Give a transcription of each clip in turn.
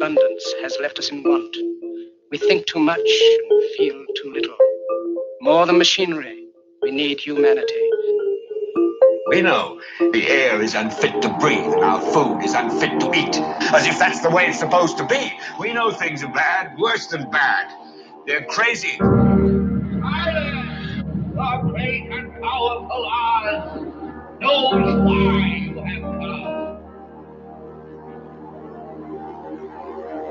abundance has left us in want. We think too much and feel too little. More than machinery, we need humanity. We know the air is unfit to breathe and our food is unfit to eat, as if that's the way it's supposed to be. We know things are bad, worse than bad. They're crazy. Silence! The great and powerful Oz knows why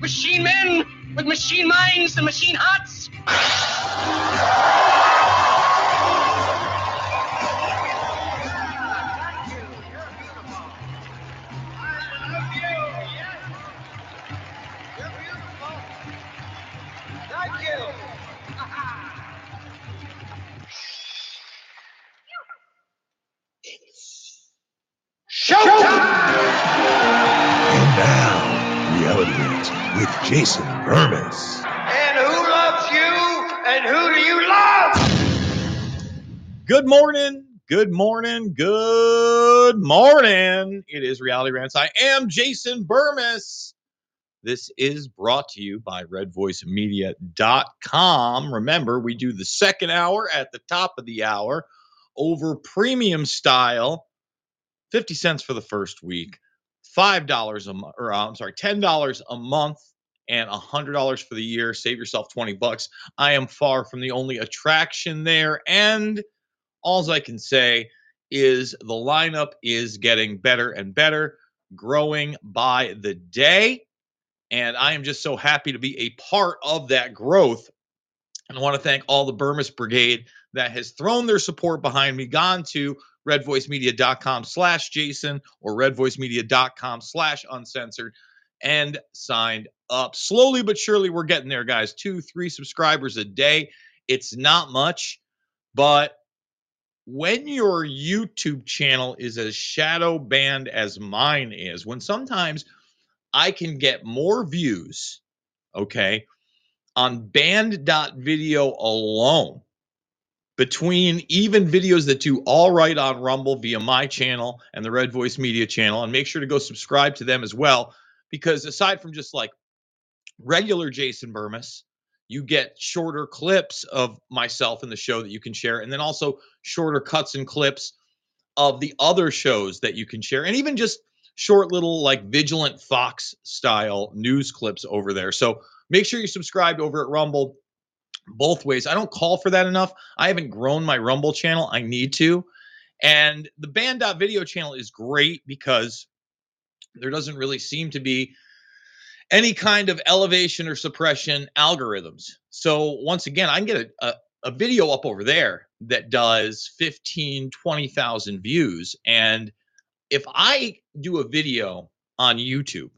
machine men with machine minds and machine hearts. And with Jason Bermas. And who loves you? And who do you love? Good morning. Good morning. Good morning. It is Reality Rants. I am Jason Bermas. This is brought to you by redvoicemedia.com. Remember, we do the second hour at the top of the hour over premium style, 50 cents for the first week, $5 a month, or uh, I'm sorry, $10 a month and $100 for the year. Save yourself 20 bucks. I am far from the only attraction there. And all I can say is the lineup is getting better and better, growing by the day. And I am just so happy to be a part of that growth. And I want to thank all the Bermas Brigade that has thrown their support behind me, gone to redvoicemedia.com slash Jason or redvoicemedia.com slash uncensored and signed up. Slowly but surely, we're getting there, guys. Two, three subscribers a day. It's not much, but when your YouTube channel is as shadow banned as mine is, when sometimes I can get more views, okay, on banned.video alone between even videos that do all right on Rumble via my channel and the Red Voice Media channel. And make sure to go subscribe to them as well, because aside from just like regular Jason Bermas, you get shorter clips of myself in the show that you can share, and then also shorter cuts and clips of the other shows that you can share, and even just short little like vigilant fox style news clips over there. So make sure you're subscribed over at Rumble both ways. I don't call for that enough. I haven't grown my Rumble channel. I need to. And the banned.video channel is great because there doesn't really seem to be any kind of elevation or suppression algorithms. So once again, I can get a, a, a video up over there that does 15, 20,000 views. And if I do a video on YouTube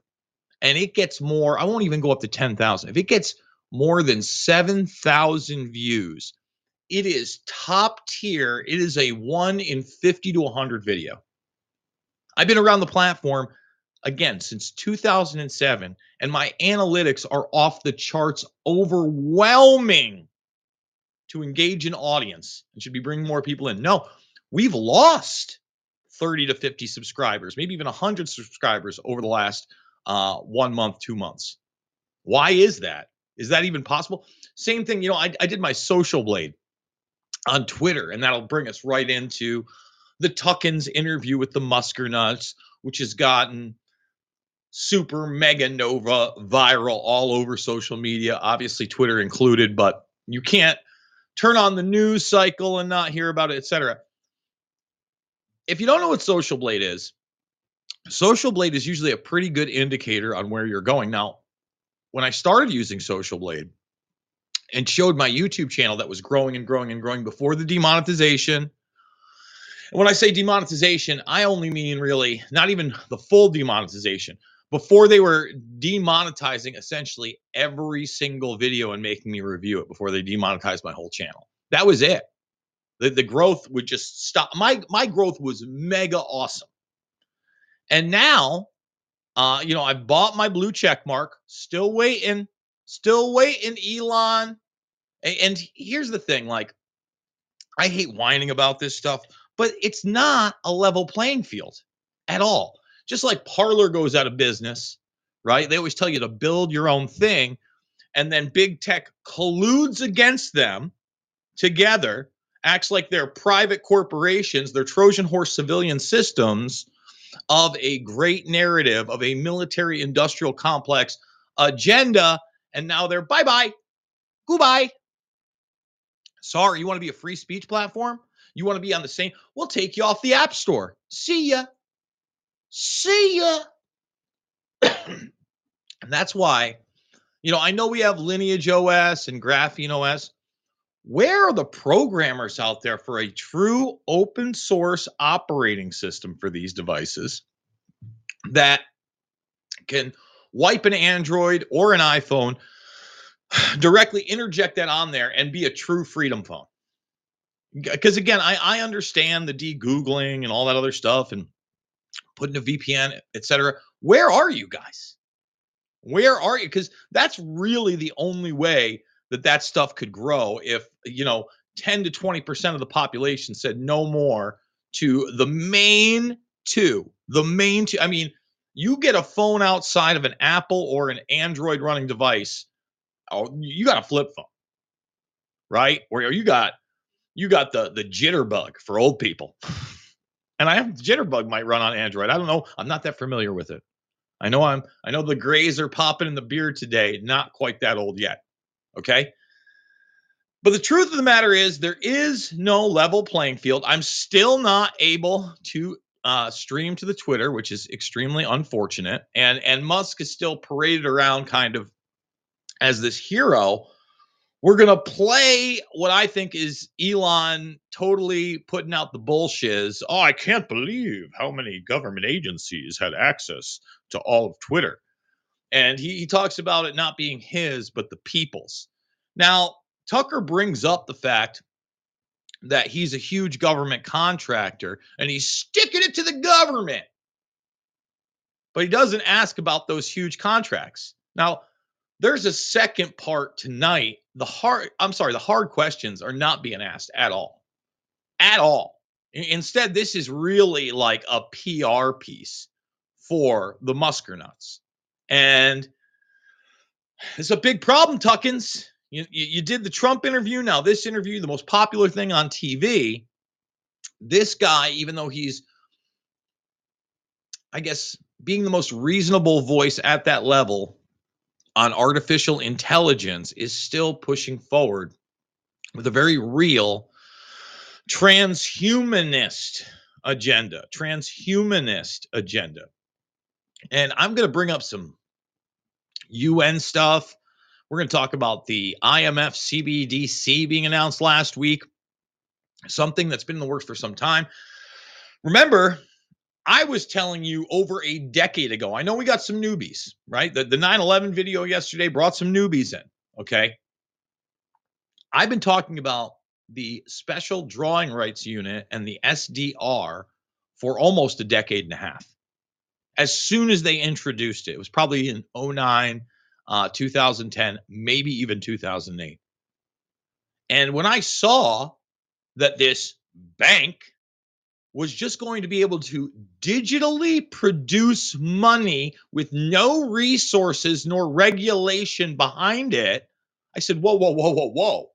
and it gets more, I won't even go up to 10,000. If it gets more than 7,000 views. It is top tier. It is a 1 in 50 to 100 video. I've been around the platform again since 2007 and my analytics are off the charts overwhelming to engage an audience and should be bringing more people in. No, we've lost 30 to 50 subscribers, maybe even 100 subscribers over the last uh, one month, two months. Why is that? Is that even possible? Same thing, you know, I, I did my social blade on Twitter, and that'll bring us right into the Tuckins interview with the Muskernuts, which has gotten super mega nova viral all over social media, obviously Twitter included, but you can't turn on the news cycle and not hear about it, etc. If you don't know what Social Blade is, Social Blade is usually a pretty good indicator on where you're going. Now, when I started using Social Blade and showed my YouTube channel that was growing and growing and growing before the demonetization. And when I say demonetization, I only mean really not even the full demonetization, before they were demonetizing essentially every single video and making me review it before they demonetized my whole channel. That was it. The, the growth would just stop. My my growth was mega awesome. And now, uh, you know, I bought my blue check mark, still waiting, still waiting, Elon. And, and here's the thing like, I hate whining about this stuff, but it's not a level playing field at all. Just like Parler goes out of business, right? They always tell you to build your own thing. And then big tech colludes against them together, acts like they're private corporations, they're Trojan horse civilian systems of a great narrative of a military industrial complex agenda. And now they're bye bye, goodbye. Sorry, you want to be a free speech platform? You want to be on the same? We'll take you off the App Store. See ya. See ya. and that's why, you know, I know we have Lineage OS and Graphene OS. Where are the programmers out there for a true open source operating system for these devices that can wipe an Android or an iPhone, directly interject that on there and be a true freedom phone? Because again, I, I understand the de-googling and all that other stuff and putting a VPN, etc. Where are you guys? Where are you? Because that's really the only way that that stuff could grow if you know 10 to 20 percent of the population said no more to the main two the main two i mean you get a phone outside of an apple or an android running device oh you got a flip phone right or you got you got the the jitterbug for old people and i have jitterbug might run on android i don't know i'm not that familiar with it i know i'm i know the grays are popping in the beard today not quite that old yet Okay. But the truth of the matter is, there is no level playing field. I'm still not able to uh, stream to the Twitter, which is extremely unfortunate. And and Musk is still paraded around kind of as this hero. We're gonna play what I think is Elon totally putting out the bullshiz. Oh, I can't believe how many government agencies had access to all of Twitter. And he, he talks about it not being his, but the people's. Now, Tucker brings up the fact that he's a huge government contractor and he's sticking it to the government. But he doesn't ask about those huge contracts. Now, there's a second part tonight. The hard, I'm sorry, the hard questions are not being asked at all. At all. Instead, this is really like a PR piece for the Muskernuts. And it's a big problem, Tuckins. You, you, you did the Trump interview. Now, this interview, the most popular thing on TV, this guy, even though he's, I guess, being the most reasonable voice at that level on artificial intelligence, is still pushing forward with a very real transhumanist agenda, transhumanist agenda. And I'm going to bring up some UN stuff. We're going to talk about the IMF CBDC being announced last week, something that's been in the works for some time. Remember, I was telling you over a decade ago, I know we got some newbies, right? The, the 9 11 video yesterday brought some newbies in, okay? I've been talking about the Special Drawing Rights Unit and the SDR for almost a decade and a half as soon as they introduced it. It was probably in 09, uh, 2010, maybe even 2008. And when I saw that this bank was just going to be able to digitally produce money with no resources nor regulation behind it, I said, whoa, whoa, whoa, whoa, whoa.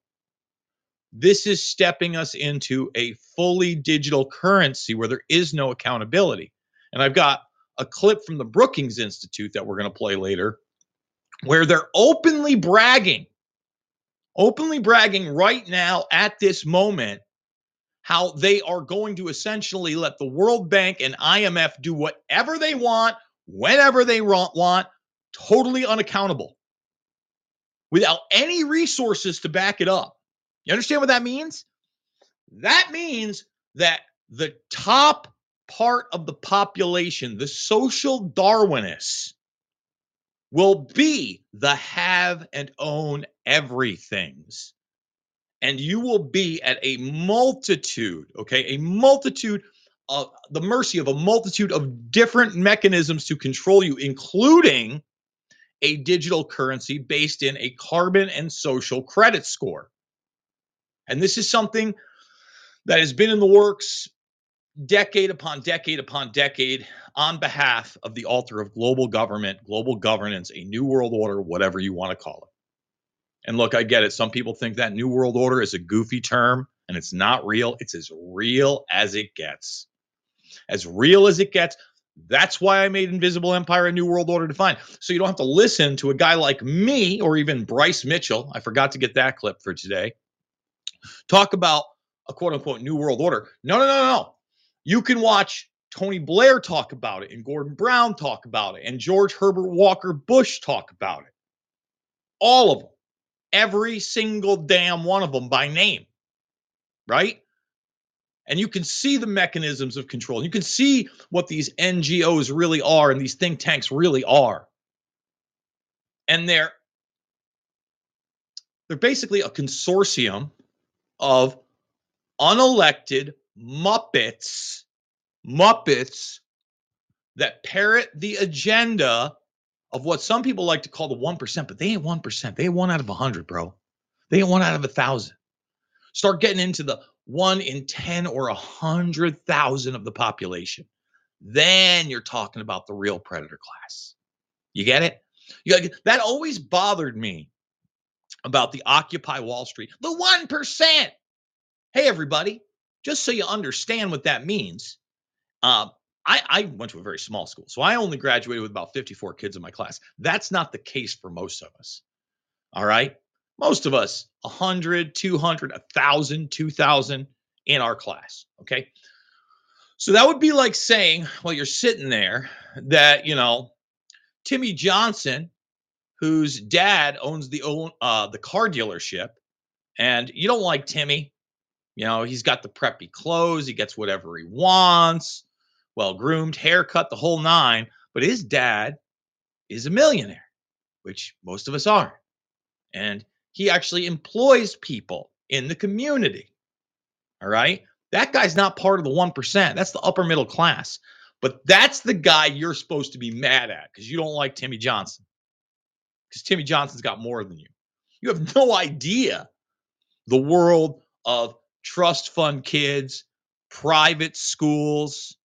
This is stepping us into a fully digital currency where there is no accountability. And I've got a clip from the Brookings Institute that we're going to play later, where they're openly bragging, openly bragging right now at this moment how they are going to essentially let the World Bank and IMF do whatever they want, whenever they want, totally unaccountable, without any resources to back it up. You understand what that means? That means that the top part of the population, the social Darwinists, will be the have and own everythings. And you will be at a multitude, okay, a multitude of the mercy of a multitude of different mechanisms to control you, including a digital currency based in a carbon and social credit score. And this is something that has been in the works decade upon decade upon decade on behalf of the altar of global government, global governance, a new world order, whatever you want to call it. And look, I get it. Some people think that new world order is a goofy term and it's not real. It's as real as it gets. As real as it gets. That's why I made Invisible Empire a New World Order defined. So you don't have to listen to a guy like me or even Bryce Mitchell. I forgot to get that clip for today. Talk about a quote unquote New World Order. No, no, no, no. You can watch Tony Blair talk about it and Gordon Brown talk about it and George Herbert Walker Bush talk about it. All of them. Every single damn one of them by name. Right? And you can see the mechanisms of control. You can see what these NGOs really are and these think tanks really are. And they're they're basically a consortium of unelected Muppets, Muppets that parrot the agenda of what some people like to call the 1%, but they ain't 1%. They ain't one out of a 100, bro. They ain't one out of a thousand. Start getting into the one in 10 or a 100,000 of the population. Then you're talking about the real predator class. You get it? You got that always bothered me about the Occupy Wall Street. The 1%. Hey, everybody, just so you understand what that means, uh, I, I went to a very small school. So I only graduated with about 54 kids in my class. That's not the case for most of us. All right. Most of us, 100, 200, 1,000, 2,000 in our class. Okay. So that would be like saying, while you're sitting there, that, you know, Timmy Johnson, whose dad owns the own uh, the car dealership, and you don't like Timmy, you know, he's got the preppy clothes, he gets whatever he wants, well groomed, haircut, the whole nine. But his dad is a millionaire, which most of us aren't. And he actually employs people in the community. All right. That guy's not part of the 1%. That's the upper middle class. But that's the guy you're supposed to be mad at because you don't like Timmy Johnson. Because Timmy Johnson's got more than you. You have no idea the world of trust fund kids, private schools.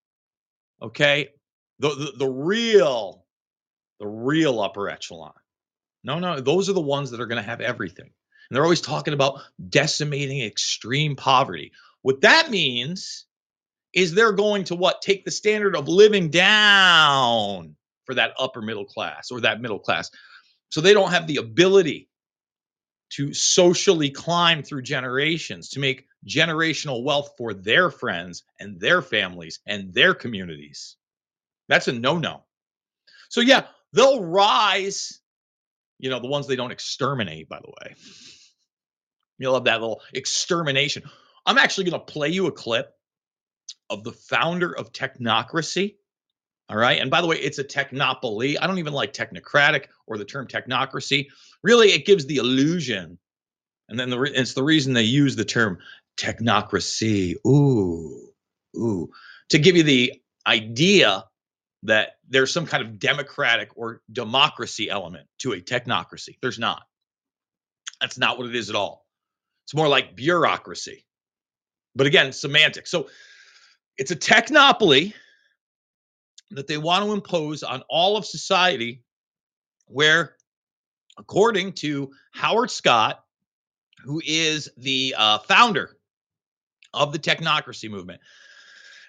Okay. The, the, the real, the real upper echelon. No, no, those are the ones that are going to have everything. And they're always talking about decimating extreme poverty. What that means is they're going to what? Take the standard of living down for that upper middle class or that middle class. So they don't have the ability to socially climb through generations, to make generational wealth for their friends and their families and their communities. That's a no no. So, yeah, they'll rise, you know, the ones they don't exterminate, by the way. You'll have that little extermination. I'm actually going to play you a clip of the founder of Technocracy. All right. And by the way, it's a technopoly. I don't even like technocratic or the term technocracy. Really, it gives the illusion. And then the re- it's the reason they use the term technocracy. Ooh, ooh, to give you the idea that there's some kind of democratic or democracy element to a technocracy. There's not. That's not what it is at all. It's more like bureaucracy. But again, semantics. So it's a technopoly that they want to impose on all of society, where, according to Howard Scott, who is the uh, founder of the technocracy movement.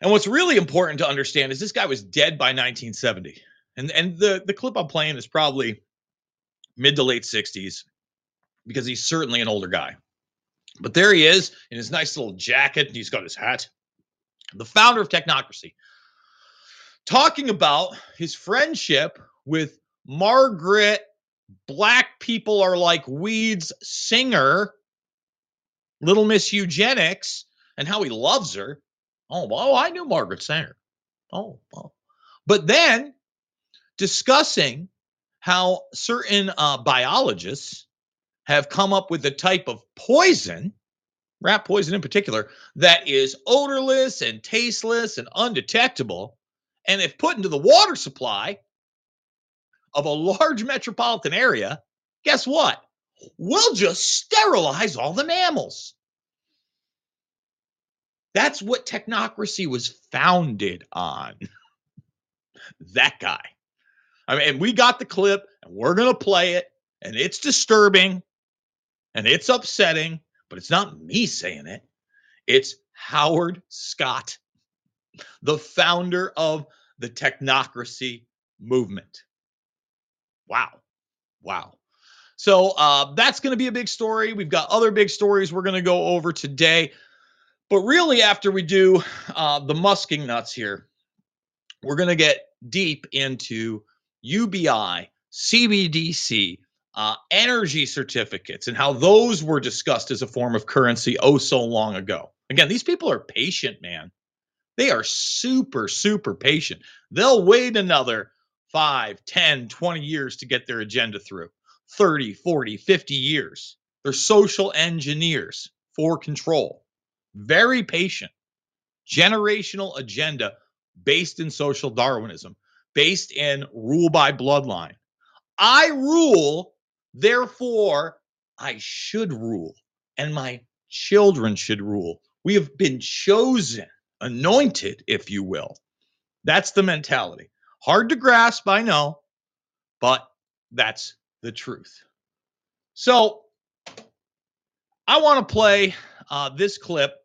And what's really important to understand is this guy was dead by 1970. And and the the clip I'm playing is probably mid to late 60s because he's certainly an older guy. But there he is in his nice little jacket and he's got his hat. The founder of technocracy talking about his friendship with Margaret Black People Are Like Weeds singer, Little Miss Eugenics, and how he loves her. Oh, well, I knew Margaret Sanger. Oh, oh. But then discussing how certain uh, biologists have come up with a type of poison, rat poison in particular, that is odorless and tasteless and undetectable. And if put into the water supply of a large metropolitan area, guess what? We'll just sterilize all the mammals. That's what technocracy was founded on. that guy. I mean, we got the clip and we're going to play it, and it's disturbing and it's upsetting, but it's not me saying it. It's Howard Scott, the founder of the technocracy movement. Wow. Wow. So uh, that's going to be a big story. We've got other big stories we're going to go over today. But really, after we do uh, the musking nuts here, we're going to get deep into UBI, CBDC, uh, energy certificates, and how those were discussed as a form of currency oh so long ago. Again, these people are patient, man. They are super, super patient. They'll wait another 5, 10, 20 years to get their agenda through 30, 40, 50 years. They're social engineers for control. Very patient. Generational agenda based in social Darwinism, based in rule by bloodline. I rule, therefore I should rule, and my children should rule. We have been chosen, anointed, if you will. That's the mentality. Hard to grasp, I know, but that's the truth. So I want to play uh, this clip,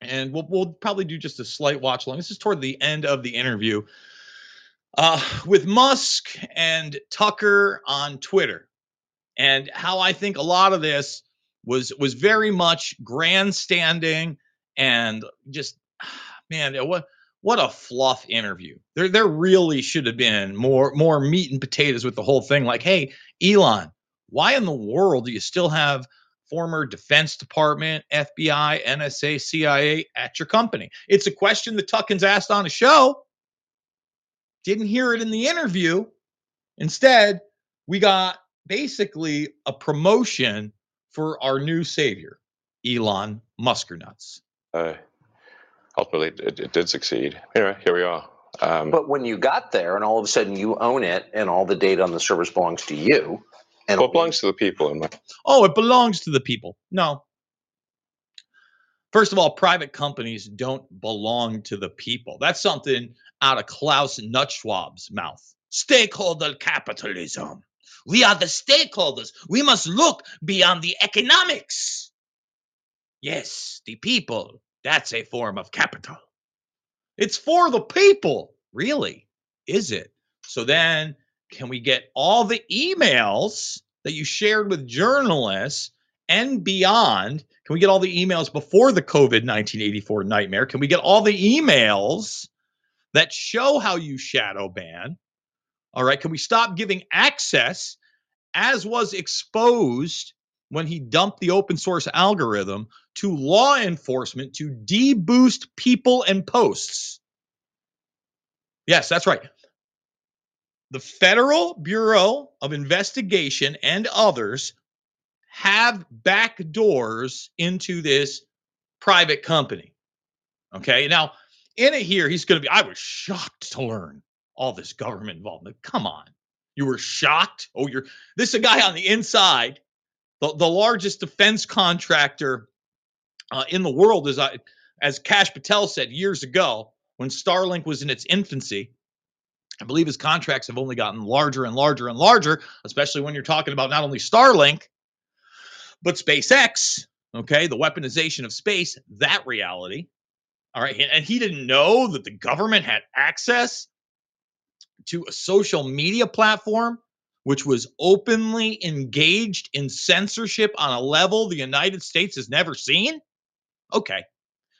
and we'll, we'll probably do just a slight watch along. This is toward the end of the interview uh, with Musk and Tucker on Twitter, and how I think a lot of this was was very much grandstanding and just man, what what a fluff interview. There there really should have been more more meat and potatoes with the whole thing. Like, hey, Elon, why in the world do you still have former Defense Department, FBI, NSA, CIA at your company? It's a question that Tuckins asked on a show. Didn't hear it in the interview. Instead, we got basically a promotion for our new savior, Elon Muskernuts. Uh, ultimately, it, it did succeed. Anyway, here we are. Um, But when you got there and all of a sudden you own it and all the data on the servers belongs to you, and well, it belongs to the people. In my, Oh, it belongs to the people. No. First of all, private companies don't belong to the people. That's something out of Klaus Nutschwab's mouth. Stakeholder capitalism. We are the stakeholders. We must look beyond the economics. Yes, the people. That's a form of capital. It's for the people. Really? Is it? So then, can we get all the emails that you shared with journalists and beyond? Can we get all the emails before the COVID 1984 nightmare? Can we get all the emails that show how you shadow ban? All right. Can we stop giving access as was exposed when he dumped the open source algorithm to law enforcement to deboost people and posts? Yes, that's right. The Federal Bureau of Investigation and others have back doors into this private company. Okay. Now, in it here, he's going to be, I was shocked to learn all this government involvement. Come on. You were shocked? Oh, you're this is a guy on the inside, the, the largest defense contractor uh, in the world, as I as Kash Patel said years ago when Starlink was in its infancy. I believe his contracts have only gotten larger and larger and larger, especially when you're talking about not only Starlink, but SpaceX, okay, the weaponization of space, that reality. All right. And he didn't know that the government had access to a social media platform which was openly engaged in censorship on a level the United States has never seen? Okay.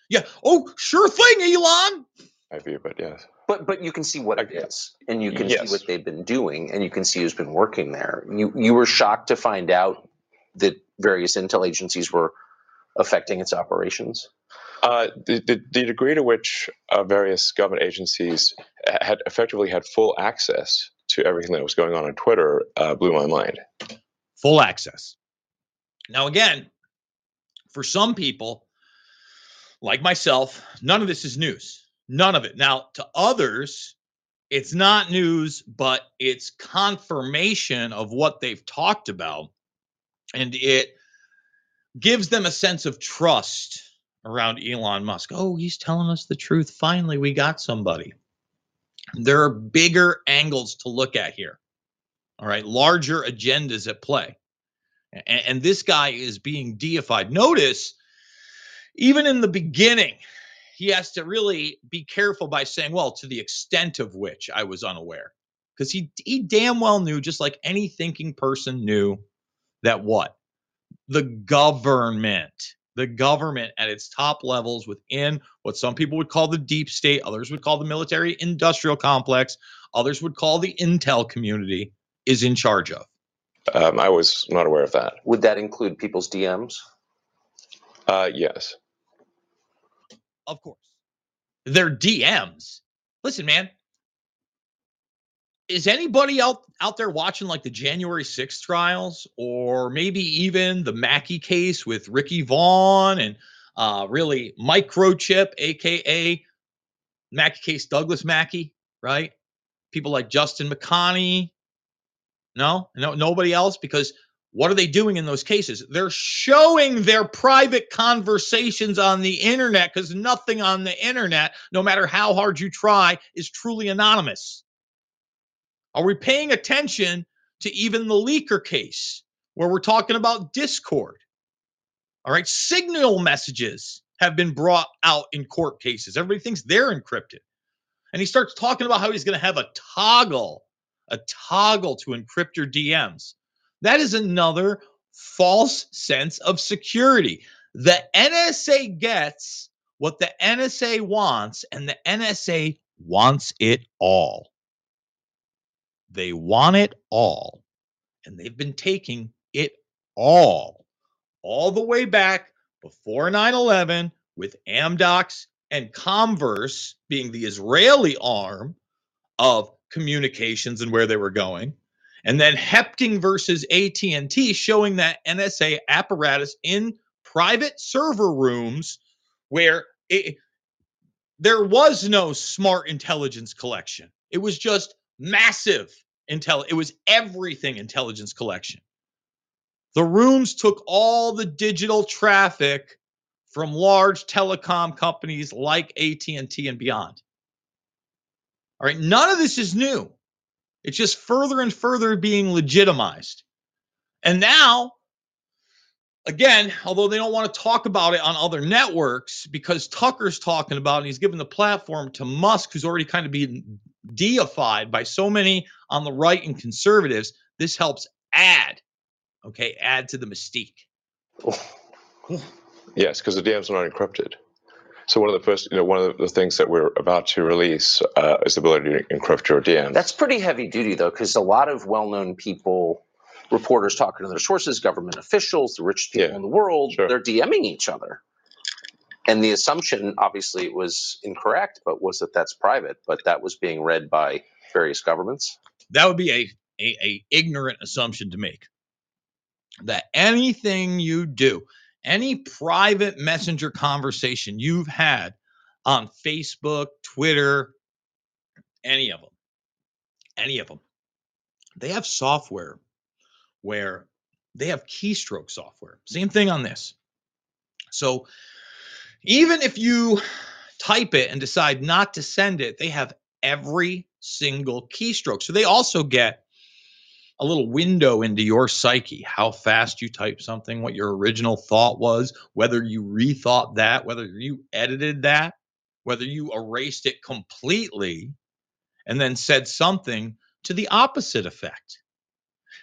Yeah. Oh, sure thing, Elon. I view, but yes. but but you can see what it is, and you can Yes. see what they've been doing, and you can see who's been working there. You you were shocked to find out that various intel agencies were affecting its operations. Uh, the, the, the degree to which uh, various government agencies had effectively had full access to everything that was going on on Twitter uh, blew my mind. full access. Now, again, for some people like myself, none of this is news. None of it. Now, to others, it's not news, but it's confirmation of what they've talked about. And it gives them a sense of trust around Elon Musk. Oh, he's telling us the truth. Finally, we got somebody. There are bigger angles to look at here. All right, larger agendas at play. A- And, this guy is being deified. Notice, even in the beginning, he has to really be careful by saying, well, to the extent of which I was unaware. Because he, he damn well knew, just like any thinking person knew, that what? The government, the government at its top levels within what some people would call the deep state, others would call the military industrial complex, others would call the intel community, is in charge of. Um, I was not aware of that. Would that include people's DMs? Uh, yes. Of course. Their DMs. Listen, man. Is anybody out out there watching like the January 6th trials or maybe even the Mackey case with Ricky Vaughn and uh really microchip, aka Mackey case Douglas Mackey, right? People like Justin McConney. No, no, nobody else because what are they doing in those cases? They're showing their private conversations on the internet because nothing on the internet, no matter how hard you try, is truly anonymous. Are we paying attention to even the leaker case where we're talking about Discord? All right, signal messages have been brought out in court cases. Everybody thinks they're encrypted. And he starts talking about how he's going to have a toggle, a toggle to encrypt your DMs. That is another false sense of security. The NSA gets what the NSA wants, and the NSA wants it all. They want it all. And they've been taking it all, all the way back before 9 11 with Amdocs and Comverse being the Israeli arm of communications and where they were going and then Hepting versus AT&T showing that NSA apparatus in private server rooms where it, there was no smart intelligence collection. It was just massive intel. It was everything intelligence collection. The rooms took all the digital traffic from large telecom companies like AT&T and beyond. All right, none of this is new. It's just further and further being legitimized. And now, again, although they don't want to talk about it on other networks because Tucker's talking about it, and he's given the platform to Musk, who's already kind of being deified by so many on the right and conservatives. This helps add, okay, add to the mystique. Yes, because the DMs are not encrypted. So one of the first, you know, one of the things that we're about to release uh, is the ability to encrypt your DMs. That's pretty heavy duty, though, because a lot of well known people, reporters talking to their sources, government officials, the richest people Yeah, in the world, sure. they're DMing each other. And the assumption, obviously, was incorrect, but was that that's private, but that was being read by various governments. That would be a, a, a ignorant assumption to make. That anything you do, any private messenger conversation you've had on Facebook, Twitter, any of them, any of them, they have software where they have keystroke software. Same thing on this. So even if you type it and decide not to send it, they have every single keystroke. So they also get a little window into your psyche, how fast you type something, what your original thought was, whether you rethought that, whether you edited that, whether you erased it completely and then said something to the opposite effect.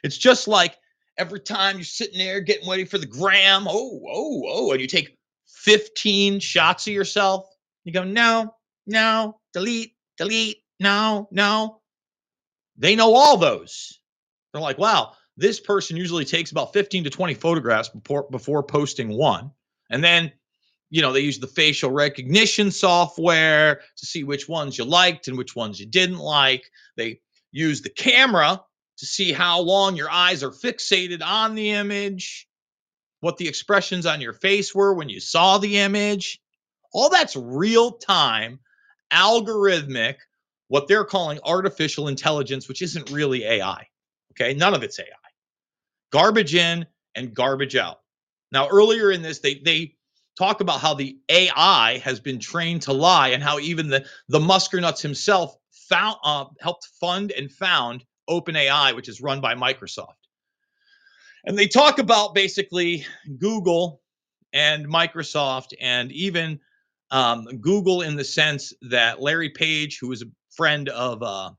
It's just like every time you're sitting there getting ready for the gram, oh, oh, oh, and you take 15 shots of yourself, you go, no, no, delete, delete, no, no. They know all those. They're like, wow, this person usually takes about 15 to 20 photographs before before posting one. And then, you know, they use the facial recognition software to see which ones you liked and which ones you didn't like. They use the camera to see how long your eyes are fixated on the image, what the expressions on your face were when you saw the image. All that's real time, algorithmic, what they're calling artificial intelligence, which isn't really AI. Okay. None of it's AI. Garbage in and garbage out. Now, earlier in this, they, they, talk about how the AI has been trained to lie and how even the the Muskernuts himself found uh, helped fund and found OpenAI, which is run by Microsoft. And they talk about basically Google and Microsoft and even um, Google in the sense that Larry Page, who was a friend of uh,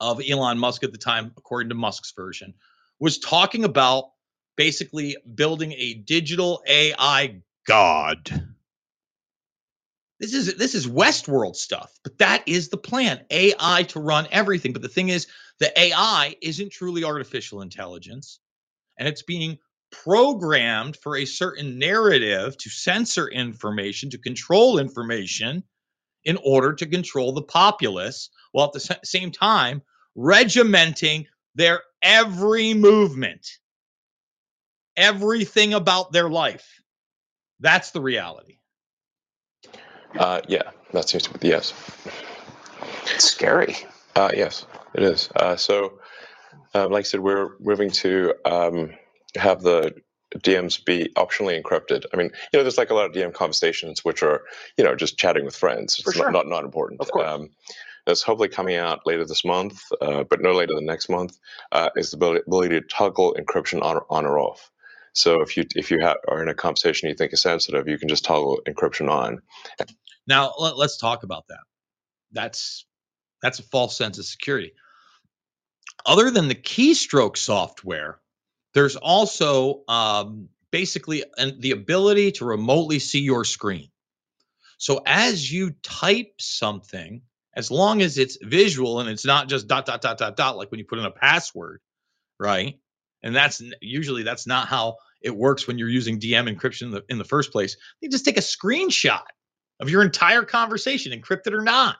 of Elon Musk at the time, according to Musk's version, was talking about basically building a digital AI god. This is this is Westworld stuff, but that is the plan. AI to run everything. But the thing is, the AI isn't truly artificial intelligence, and it's being programmed for a certain narrative to censor information, to control information in order to control the populace, while at the same time regimenting their every movement, everything about their life. That's the reality. Uh, yeah, that seems to be yes. It's scary. Uh, yes, it is. Uh, so, uh, like I said, we're moving to um, have the DMs be optionally encrypted. I mean, you know, there's like a lot of DM conversations which are, you know, just chatting with friends. For It's sure. not, not not important. Of course. Um, that's hopefully coming out later this month, uh, but no later than next month. Uh, is the ability, ability to toggle encryption on, on or off. So if you if you ha- are in a conversation you think is sensitive, you can just toggle encryption on. Now let, us talk about that. That's that's a false sense of security. Other than the keystroke software, there's also um, basically an, the ability to remotely see your screen. So as you type something, as long as it's visual and it's not just dot dot dot dot dot like when you put in a password, right? And that's usually that's not how it works when you're using DM encryption in the, in the first place. You just take a screenshot of your entire conversation, encrypted or not,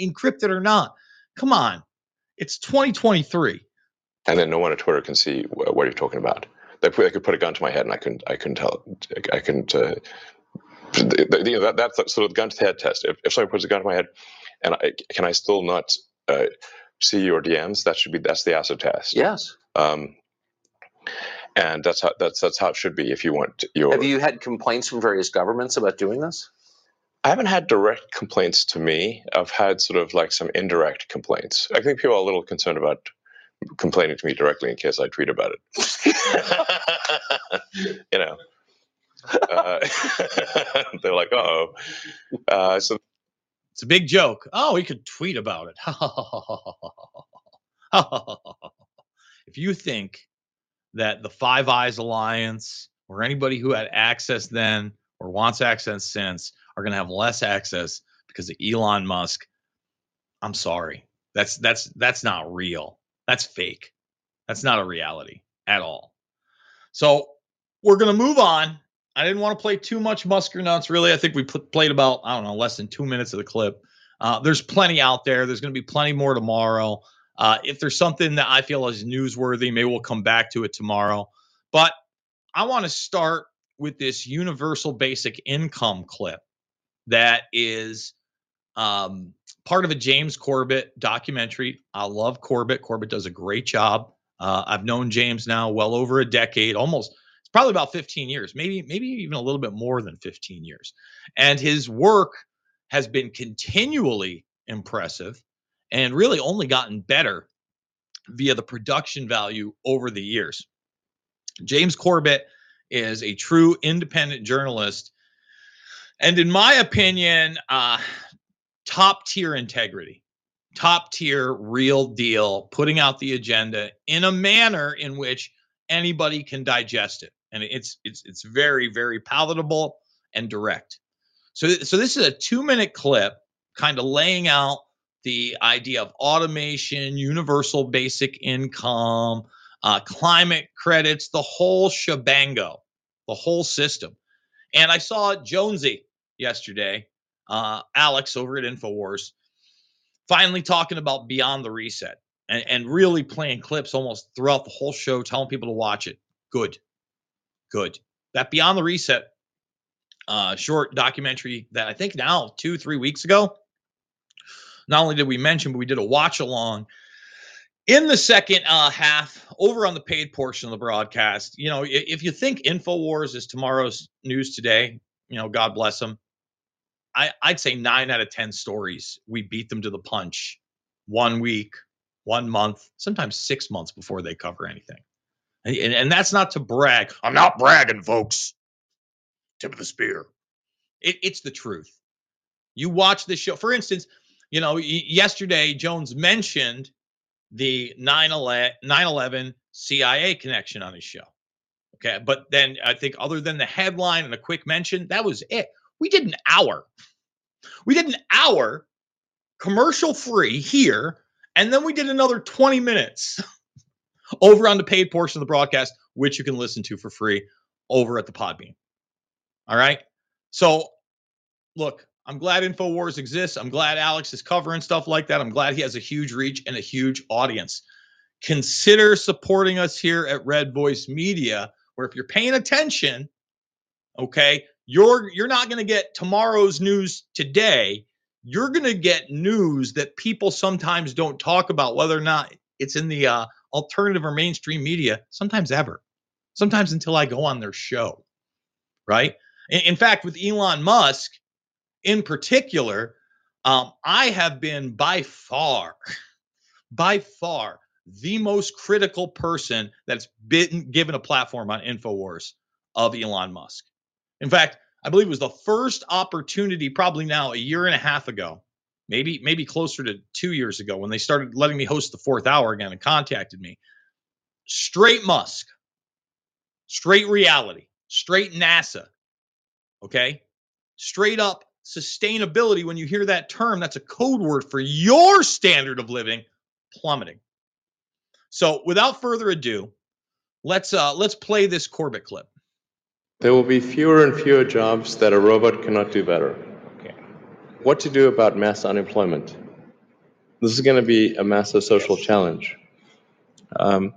encrypted or not. Come on, it's 2023. and then no one on Twitter can see what you're talking about. They, put, they could put a gun to my head, and I couldn't. I couldn't tell. I couldn't. Uh, th- th- you know, that, that's sort of the gun to the head test. If, if someone puts a gun to my head, and I, can I still not uh, see your DMs? That should be that's the acid test. Yes. Um, and that's how that's that's how it should be. If you want your, Have you had complaints from various governments about doing this? I haven't had direct complaints to me. I've had sort of like some indirect complaints. I think people are a little concerned about complaining to me directly in case I tweet about it. you know, uh, they're like, "Oh." Uh, so It's a big joke. Oh, we could tweet about it. if you think that the Five Eyes Alliance or anybody who had access then or wants access since are going to have less access because of Elon Musk, I'm sorry. That's that's that's not real. That's fake. That's not a reality at all. So we're going to move on. I didn't want to play too much Musker Nuts. Really, I think we pl- played about I don't know less than two minutes of the clip. Uh, there's plenty out there. There's going to be plenty more tomorrow. Uh, if there's something that I feel is newsworthy, maybe we'll come back to it tomorrow. But I want to start with this universal basic income clip that is um, part of a James Corbett documentary. I love Corbett. Corbett does a great job. Uh, I've known James now well over a decade, almost. It's probably about 15 years, maybe maybe even a little bit more than 15 years. And his work has been continually impressive and really only gotten better via the production value over the years. James Corbett is a true independent journalist. And in my opinion, uh, top tier integrity, top tier, real deal, putting out the agenda in a manner in which anybody can digest it. And it's it's it's very, very palatable and direct. So, so this is a two minute clip kind of laying out the idea of automation, universal basic income, uh, climate credits, the whole shebango, the whole system. And I saw Jonesy yesterday, uh, Alex over at InfoWars, finally talking about beyond the reset. and, and really playing clips almost throughout the whole show, telling people to watch it. Good, good. That Beyond the Reset uh, short documentary that I think now two, three weeks ago. Not only did we mention, but we did a watch along in the second uh, half over on the paid portion of the broadcast. You know, if you think Infowars is tomorrow's news today, you know, God bless them. I, I'd say nine out of 10 stories, we beat them to the punch one week, one month, sometimes six months before they cover anything. And, and that's not to brag. I'm not bragging, folks. Tip of the spear. It, it's the truth. You watch this show. For instance, you know, yesterday Jones mentioned the 9 11 CIA connection on his show. Okay. But then I think, other than the headline and a quick mention, that was it. We did an hour. We did an hour commercial free here. And then we did another 20 minutes over on the paid portion of the broadcast, which you can listen to for free over at the Podbean. All right. So, look, I'm glad InfoWars exists. I'm glad Alex is covering stuff like that. I'm glad he has a huge reach and a huge audience. Consider supporting us here at Red Voice Media, where if you're paying attention, okay, you're you're not going to get tomorrow's news today. You're going to get news that people sometimes don't talk about, whether or not it's in the uh, alternative or mainstream media. Sometimes ever. Sometimes until I go on their show, right? In, in fact, with Elon Musk in particular, um, I have been by far, by far, the most critical person that's been given a platform on InfoWars of Elon Musk. In fact, I believe it was the first opportunity, probably now a year and a half ago, maybe maybe closer to two years ago, when they started letting me host the fourth hour again and contacted me. Straight Musk, straight reality, straight NASA, Okay. Straight up sustainability, when you hear that term, that's a code word for your standard of living plummeting. So without further ado, let's uh let's play this Corbett clip. There will be fewer and fewer jobs that a robot cannot do better. Okay. What to do about mass unemployment? This is going to be a massive social challenge. Um,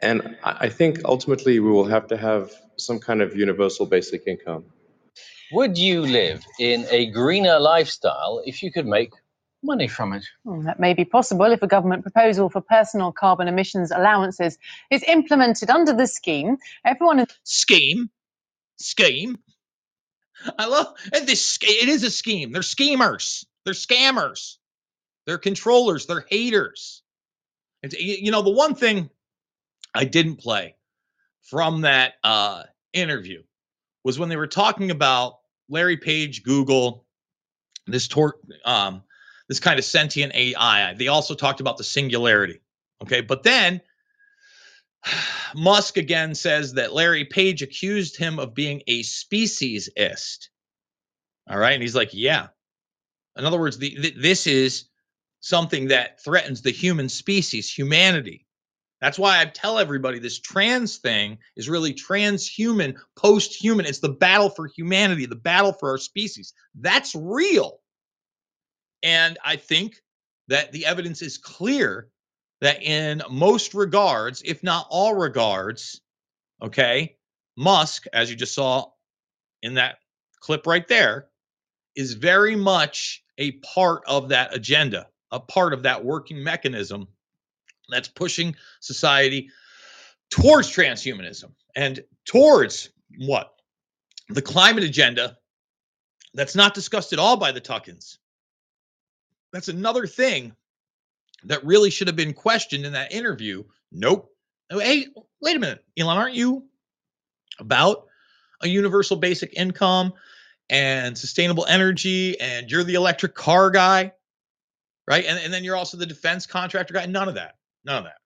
and I think ultimately we will have to have some kind of universal basic income. Would you live in a greener lifestyle if you could make money from it? Well, that may be possible if a government proposal for personal carbon emissions allowances is implemented under the scheme. Everyone scheme, scheme. I love and this. It is a scheme. They're schemers. They're scammers. They're controllers. They're haters. It's, you know the one thing I didn't play from that uh, interview was when they were talking about Larry Page, Google, this tor- um, this kind of sentient AI. They also talked about the singularity. Okay, but then Musk again says that Larry Page accused him of being a speciesist. All right, and he's like, yeah. In other words, the, this is something that threatens the human species, humanity. That's why I tell everybody this trans thing is really transhuman, post human. It's the battle for humanity, the battle for our species. That's real. And I think that the evidence is clear that in most regards, if not all regards, okay, Musk, as you just saw in that clip right there, is very much a part of that agenda, a part of that working mechanism that's pushing society towards transhumanism and towards what? The climate agenda that's not discussed at all by the Tuckins. That's another thing that really should have been questioned in that interview. Nope. Oh, hey, wait a minute, Elon, aren't you about a universal basic income and sustainable energy and you're the electric car guy, right? And, and then you're also the defense contractor guy. None of that. None of that.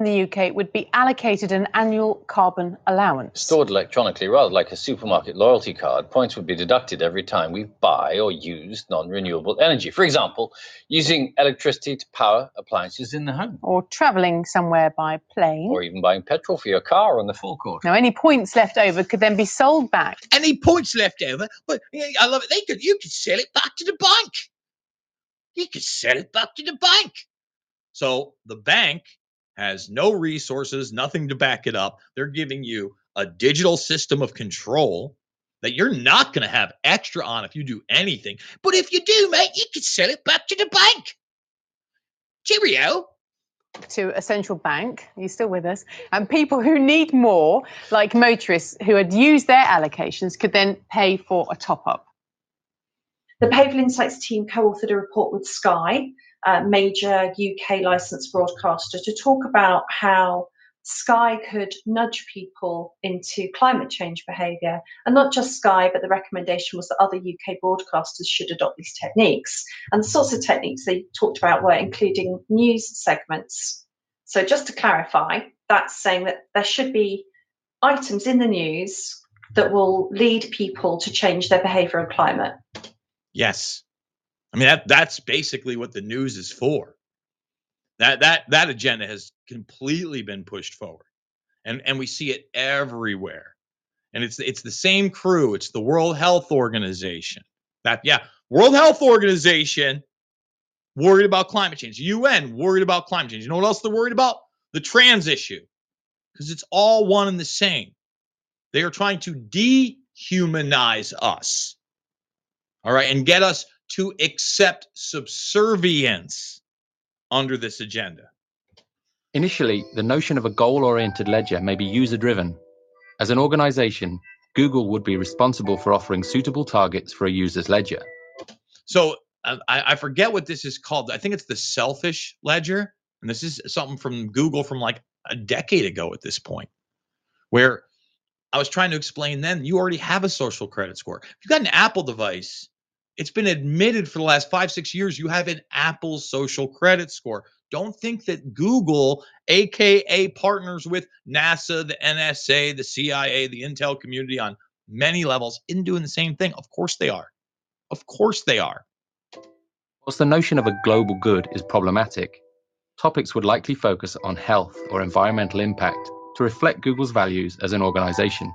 In the UK would be allocated an annual carbon allowance. Stored electronically, rather like a supermarket loyalty card, points would be deducted every time we buy or use non renewable energy. For example, using electricity to power appliances in the home. Or travelling somewhere by plane. Or even buying petrol for your car on the forecourt. Now, any points left over could then be sold back. Any points left over? But I love it. They could, you could sell it back to the bank. You could sell it back to the bank So the bank has no resources, nothing to back it up. They're giving you a digital system of control that you're not going to have extra on if you do anything. But if you do, mate, you can sell it back to the bank. Cheerio. to a central bank. Are you still with us? And people who need more, like motorists who had used their allocations, could then pay for a top up. The Behavioural Insights team co authored a report with Sky, major UK licensed broadcaster, to talk about how Sky could nudge people into climate change behaviour. And not just Sky, but the recommendation was that other UK broadcasters should adopt these techniques. And the sorts of techniques they talked about were including news segments. So, just to clarify, that's saying that there should be items in the news that will lead people to change their behaviour and climate. Yes. I mean that that's basically what the news is for. That that that agenda has completely been pushed forward. And and we see it everywhere. And it's it's the same crew. It's the World Health Organization. That yeah, World Health Organization worried about climate change. UN worried about climate change. You know what else they're worried about? The trans issue. Because it's all one and the same. They are trying to dehumanize us. All right, and get us to accept subservience under this agenda. Initially, the notion of a goal oriented ledger may be user driven. As an organization, Google would be responsible for offering suitable targets for a user's ledger. So I, I forget what this is called. I think it's the selfish ledger. And this is something from Google from like a decade ago at this point, where I was trying to explain then you already have a social credit score. If you've got an Apple device, it's been admitted for the last five, six years you have an Apple social credit score. Don't think that Google, AKA partners with NASA, the NSA, the CIA, the Intel community on many levels, in doing the same thing. Of course they are. Of course they are. Whilst the notion of a global good is problematic, topics would likely focus on health or environmental impact to reflect Google's values as an organization.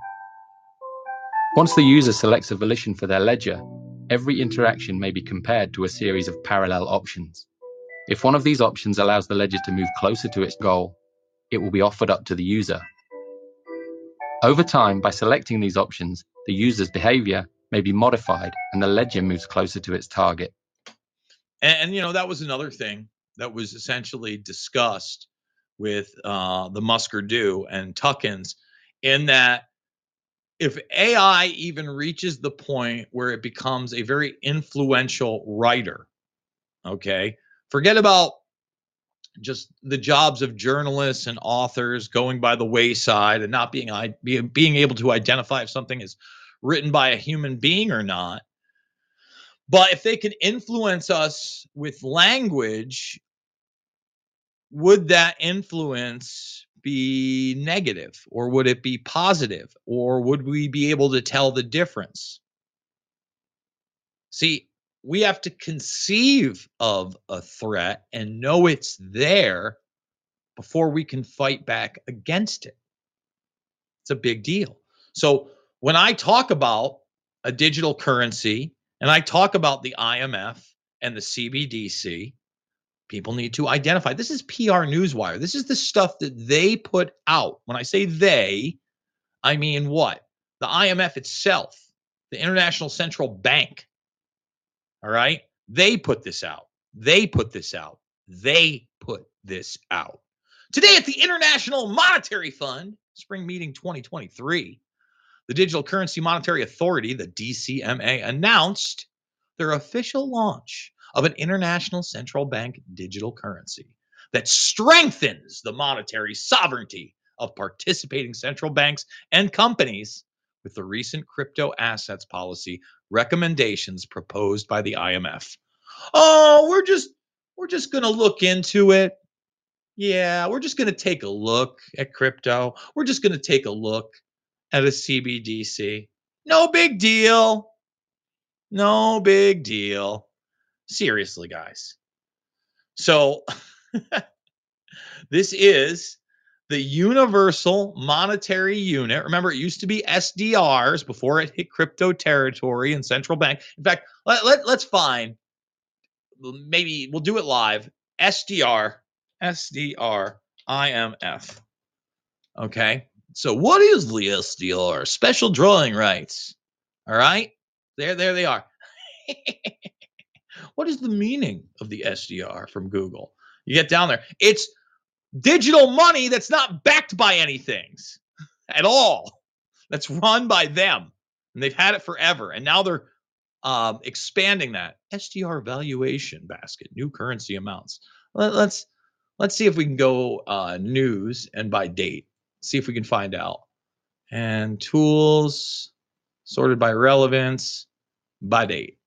Once the user selects a volition for their ledger, every interaction may be compared to a series of parallel options. If one of these options allows the ledger to move closer to its goal, it will be offered up to the user. Over time, by selecting these options, the user's behavior may be modified and the ledger moves closer to its target. And, and you know, that was another thing that was essentially discussed with uh, the Musker Do and Tuckins in that if AI even reaches the point where it becomes a very influential writer, okay, forget about just the jobs of journalists and authors going by the wayside and not being being, able to identify if something is written by a human being or not. But if they can influence us with language, would that influence be negative or would it be positive or would we be able to tell the difference? See, we have to conceive of a threat and know it's there before we can fight back against it. It's a big deal. So when I talk about a digital currency and I talk about the IMF and the CBDC, people need to identify. This is PR Newswire. This is the stuff that they put out. When I say they, I mean what? The IMF itself, the International Central Bank. All right? They put this out. They put this out. They put this out. Today at the International Monetary Fund, Spring Meeting 2023, the Digital Currency Monetary Authority, the DCMA, announced their official launch of an international central bank digital currency that strengthens the monetary sovereignty of participating central banks and companies with the recent crypto assets policy recommendations proposed by the IMF. Oh, we're just we're just going to look into it. Yeah, we're just going to take a look at crypto. We're just going to take a look at a CBDC. No big deal. No big deal. Seriously, guys. So this is the universal monetary unit. Remember, it used to be SDRs before it hit crypto territory and central bank. In fact, let, let, let's find maybe we'll do it live. SDR SDR IMF. Okay. So what is the SDR? Special drawing rights. All right. There, there they are. what is the meaning of the SDR from Google? You get down there. It's digital money that's not backed by anything at all. That's run by them. And they've had it forever. And now they're um, expanding that SDR valuation basket, new currency amounts. Let, us let's see if we can go uh, news and by date. See if we can find out. And tools sorted by relevance by date.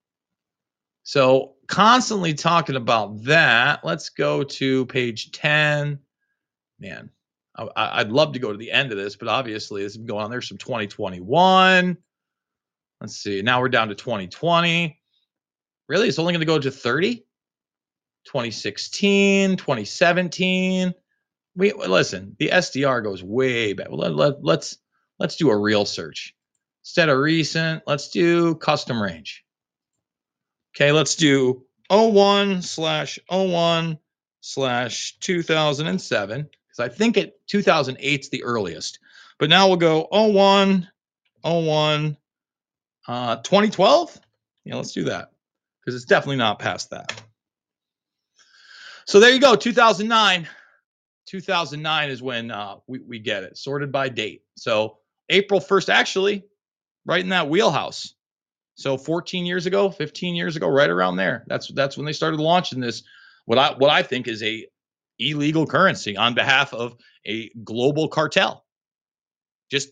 So constantly talking about that. Let's go to page 10. Man, I, would love to go to the end of this, but obviously this is going on. There's some 2021. Let's see. Now we're down to 2020. Really? It's only going to go to 30? 2016, 2017. We listen, the SDR goes way back. Let, let, let's let's do a real search. Instead of recent, let's do custom range. Okay, let's do 01 slash 01 slash 2007 because I think it 2008 is the earliest. But now we'll go 01, 01, uh, 2012. Yeah, let's do that because it's definitely not past that. So there you go, 2009. 2009 is when uh, we, we get it sorted by date. So April 1st, actually, right in that wheelhouse. So 14 years ago, 15 years ago, right around there. That's that's when they started launching this. What I what I think is a illegal currency on behalf of a global cartel. Just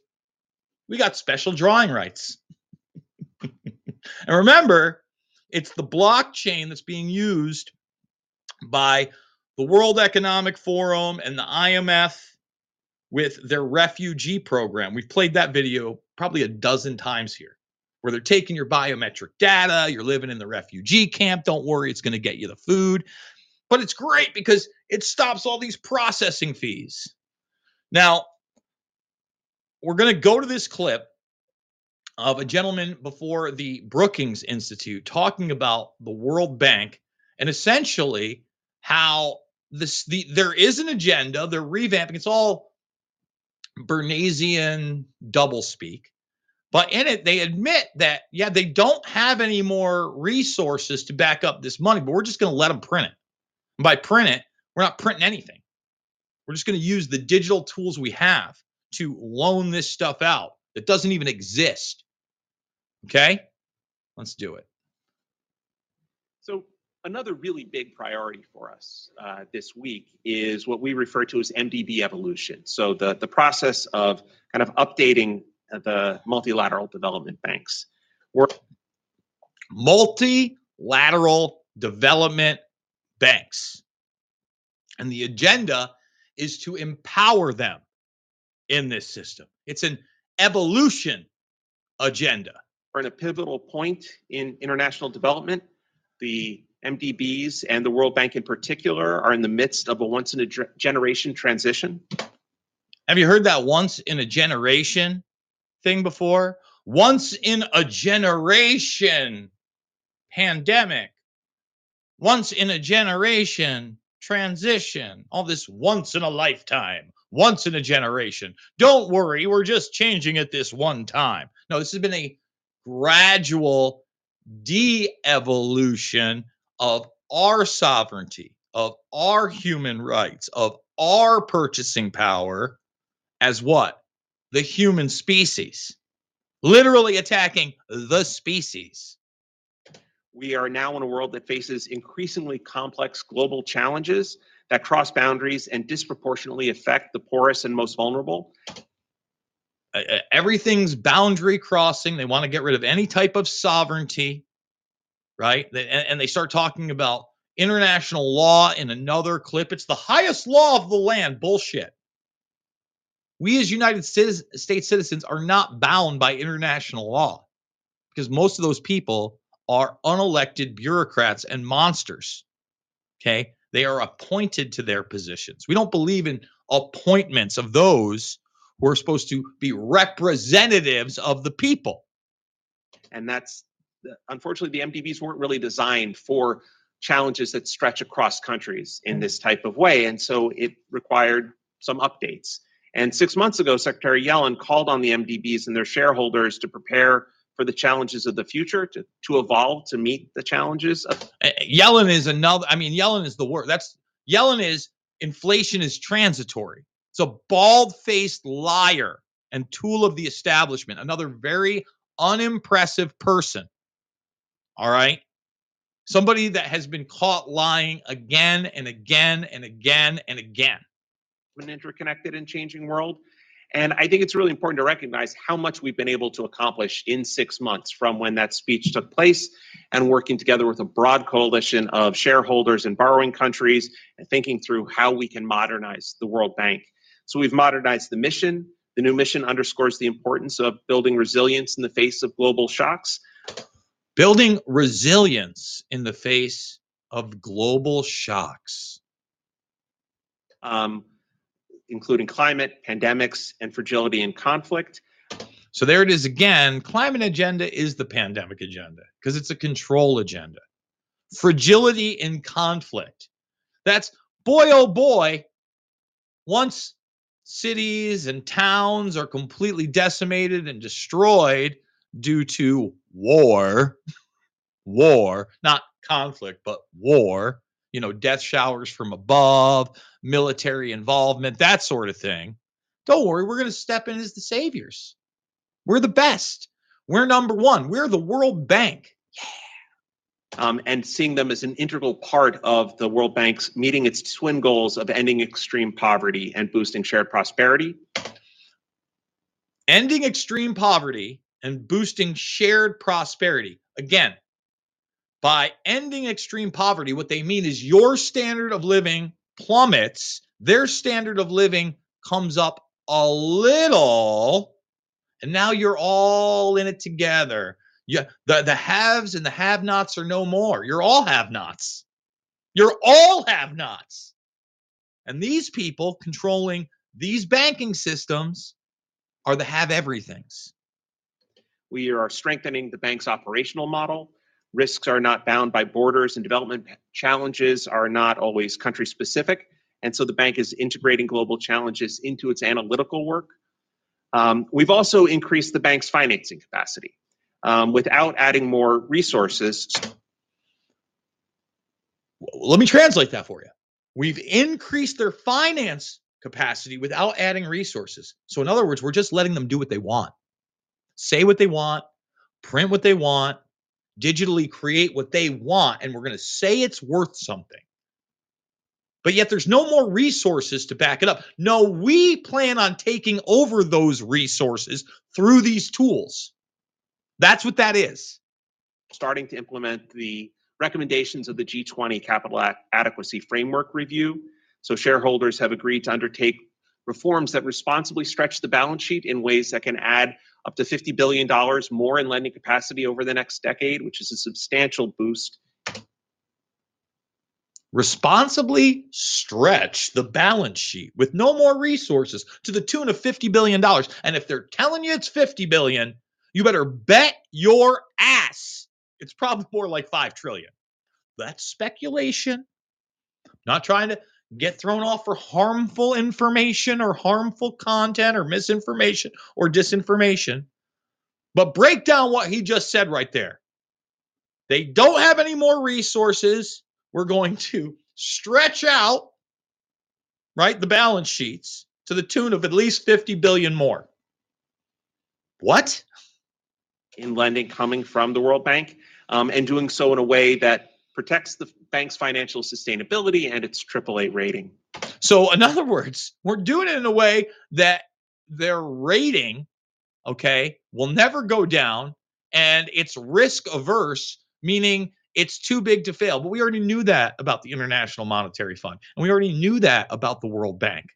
we got special drawing rights. and remember, it's the blockchain that's being used by the World Economic Forum and the IMF with their refugee program. We've played that video probably a dozen times here where they're taking your biometric data. You're living in the refugee camp. Don't worry, it's going to get you the food. But it's great because it stops all these processing fees. Now, we're going to go to this clip of a gentleman before the Brookings Institute talking about the World Bank and essentially how this the there is an agenda, they're revamping. It's all Bernaysian doublespeak but in it, they admit that, yeah, they don't have any more resources to back up this money, but we're just going to let them print it. And by print it, we're not printing anything. We're just going to use the digital tools we have to loan this stuff out that doesn't even exist. Okay? Let's do it. So, another really big priority for us uh, this week is what we refer to as MDB evolution. So, the, the process of kind of updating the multilateral development banks. We're multilateral development banks. And the agenda is to empower them in this system. It's an evolution agenda. We're in a pivotal point in international development. The MDBs and the World Bank in particular are in the midst of a once in a generation transition. Have you heard that once in a generation? Thing before. Once in a generation pandemic, once in a generation transition, all this once in a lifetime, once in a generation. Don't worry, we're just changing it this one time. No, this has been a gradual de evolution of our sovereignty, of our human rights, of our purchasing power as what? The human species, literally attacking the species. We are now in a world that faces increasingly complex global challenges that cross boundaries and disproportionately affect the poorest and most vulnerable. Uh, everything's boundary crossing. They want to get rid of any type of sovereignty, right? And, and they start talking about international law in another clip. It's the highest law of the land. Bullshit we as United States citizens are not bound by international law because most of those people are unelected bureaucrats and monsters. Okay. They are appointed to their positions. We don't believe in appointments of those who are supposed to be representatives of the people. And that's unfortunately the MDBs weren't really designed for challenges that stretch across countries in mm. this type of way. And so it required some updates. And six months ago, Secretary Yellen called on the MDBs and their shareholders to prepare for the challenges of the future, to, to evolve to meet the challenges. Of- Uh, Yellen is another. I mean, Yellen is the word. That's Yellen is inflation is transitory. It's a bald-faced liar and tool of the establishment. Another very unimpressive person. All right. Somebody that has been caught lying again and again and again and again. An interconnected and changing world. And I think it's really important to recognize how much we've been able to accomplish in six months from when that speech took place and working together with a broad coalition of shareholders and borrowing countries and thinking through how we can modernize the World Bank. So we've modernized the mission. The new mission underscores the importance of building resilience in the face of global shocks. Building resilience in the face of global shocks. Um, including climate, pandemics, and fragility and conflict. So there it is again. Climate agenda is the pandemic agenda because it's a control agenda. Fragility and conflict. That's boy, oh boy. Once cities and towns are completely decimated and destroyed due to war, war, not conflict, but war, you know, death showers from above, military involvement, that sort of thing. Don't worry, we're going to step in as the saviors. We're the best. We're number one. We're the World Bank. Yeah. Um, and seeing them as an integral part of the World Bank's meeting its twin goals of ending extreme poverty and boosting shared prosperity. Ending extreme poverty and boosting shared prosperity. Again, by ending extreme poverty, what they mean is your standard of living plummets, their standard of living comes up a little, and now you're all in it together. Yeah, the, the haves and the have nots are no more. You're all have nots. You're all have nots. And these people controlling these banking systems are the have everythings. We are strengthening the bank's operational model. Risks are not bound by borders, and development challenges are not always country specific. And so the bank is integrating global challenges into its analytical work. Um, we've also increased the bank's financing capacity um, without adding more resources. Let me translate that for you. We've increased their finance capacity without adding resources. So, in other words, we're just letting them do what they want, say what they want, print what they want, digitally create what they want, and we're going to say it's worth something. But yet, there's no more resources to back it up. No, we plan on taking over those resources through these tools. That's what that is. starting to implement the recommendations of the G20 Capital Adequacy Framework Review. So shareholders have agreed to undertake reforms that responsibly stretch the balance sheet in ways that can add up to $50 billion more in lending capacity over the next decade, which is a substantial boost. Responsibly stretch the balance sheet with no more resources to the tune of $50 billion. And if they're telling you it's 50 billion, you better bet your ass it's probably more like 5 trillion. That's speculation. Not trying to get thrown off for harmful information or harmful content or misinformation or disinformation. But break down what he just said right there. They don't have any more resources. We're going to stretch out, right, the balance sheets to the tune of at least 50 billion more. What? in lending coming from the World Bank um, and doing so in a way that protects the bank's financial sustainability and its AAA rating. So, in other words, we're doing it in a way that their rating, okay, will never go down and it's risk averse, meaning it's too big to fail. But we already knew that about the International Monetary Fund, and we already knew that about the World Bank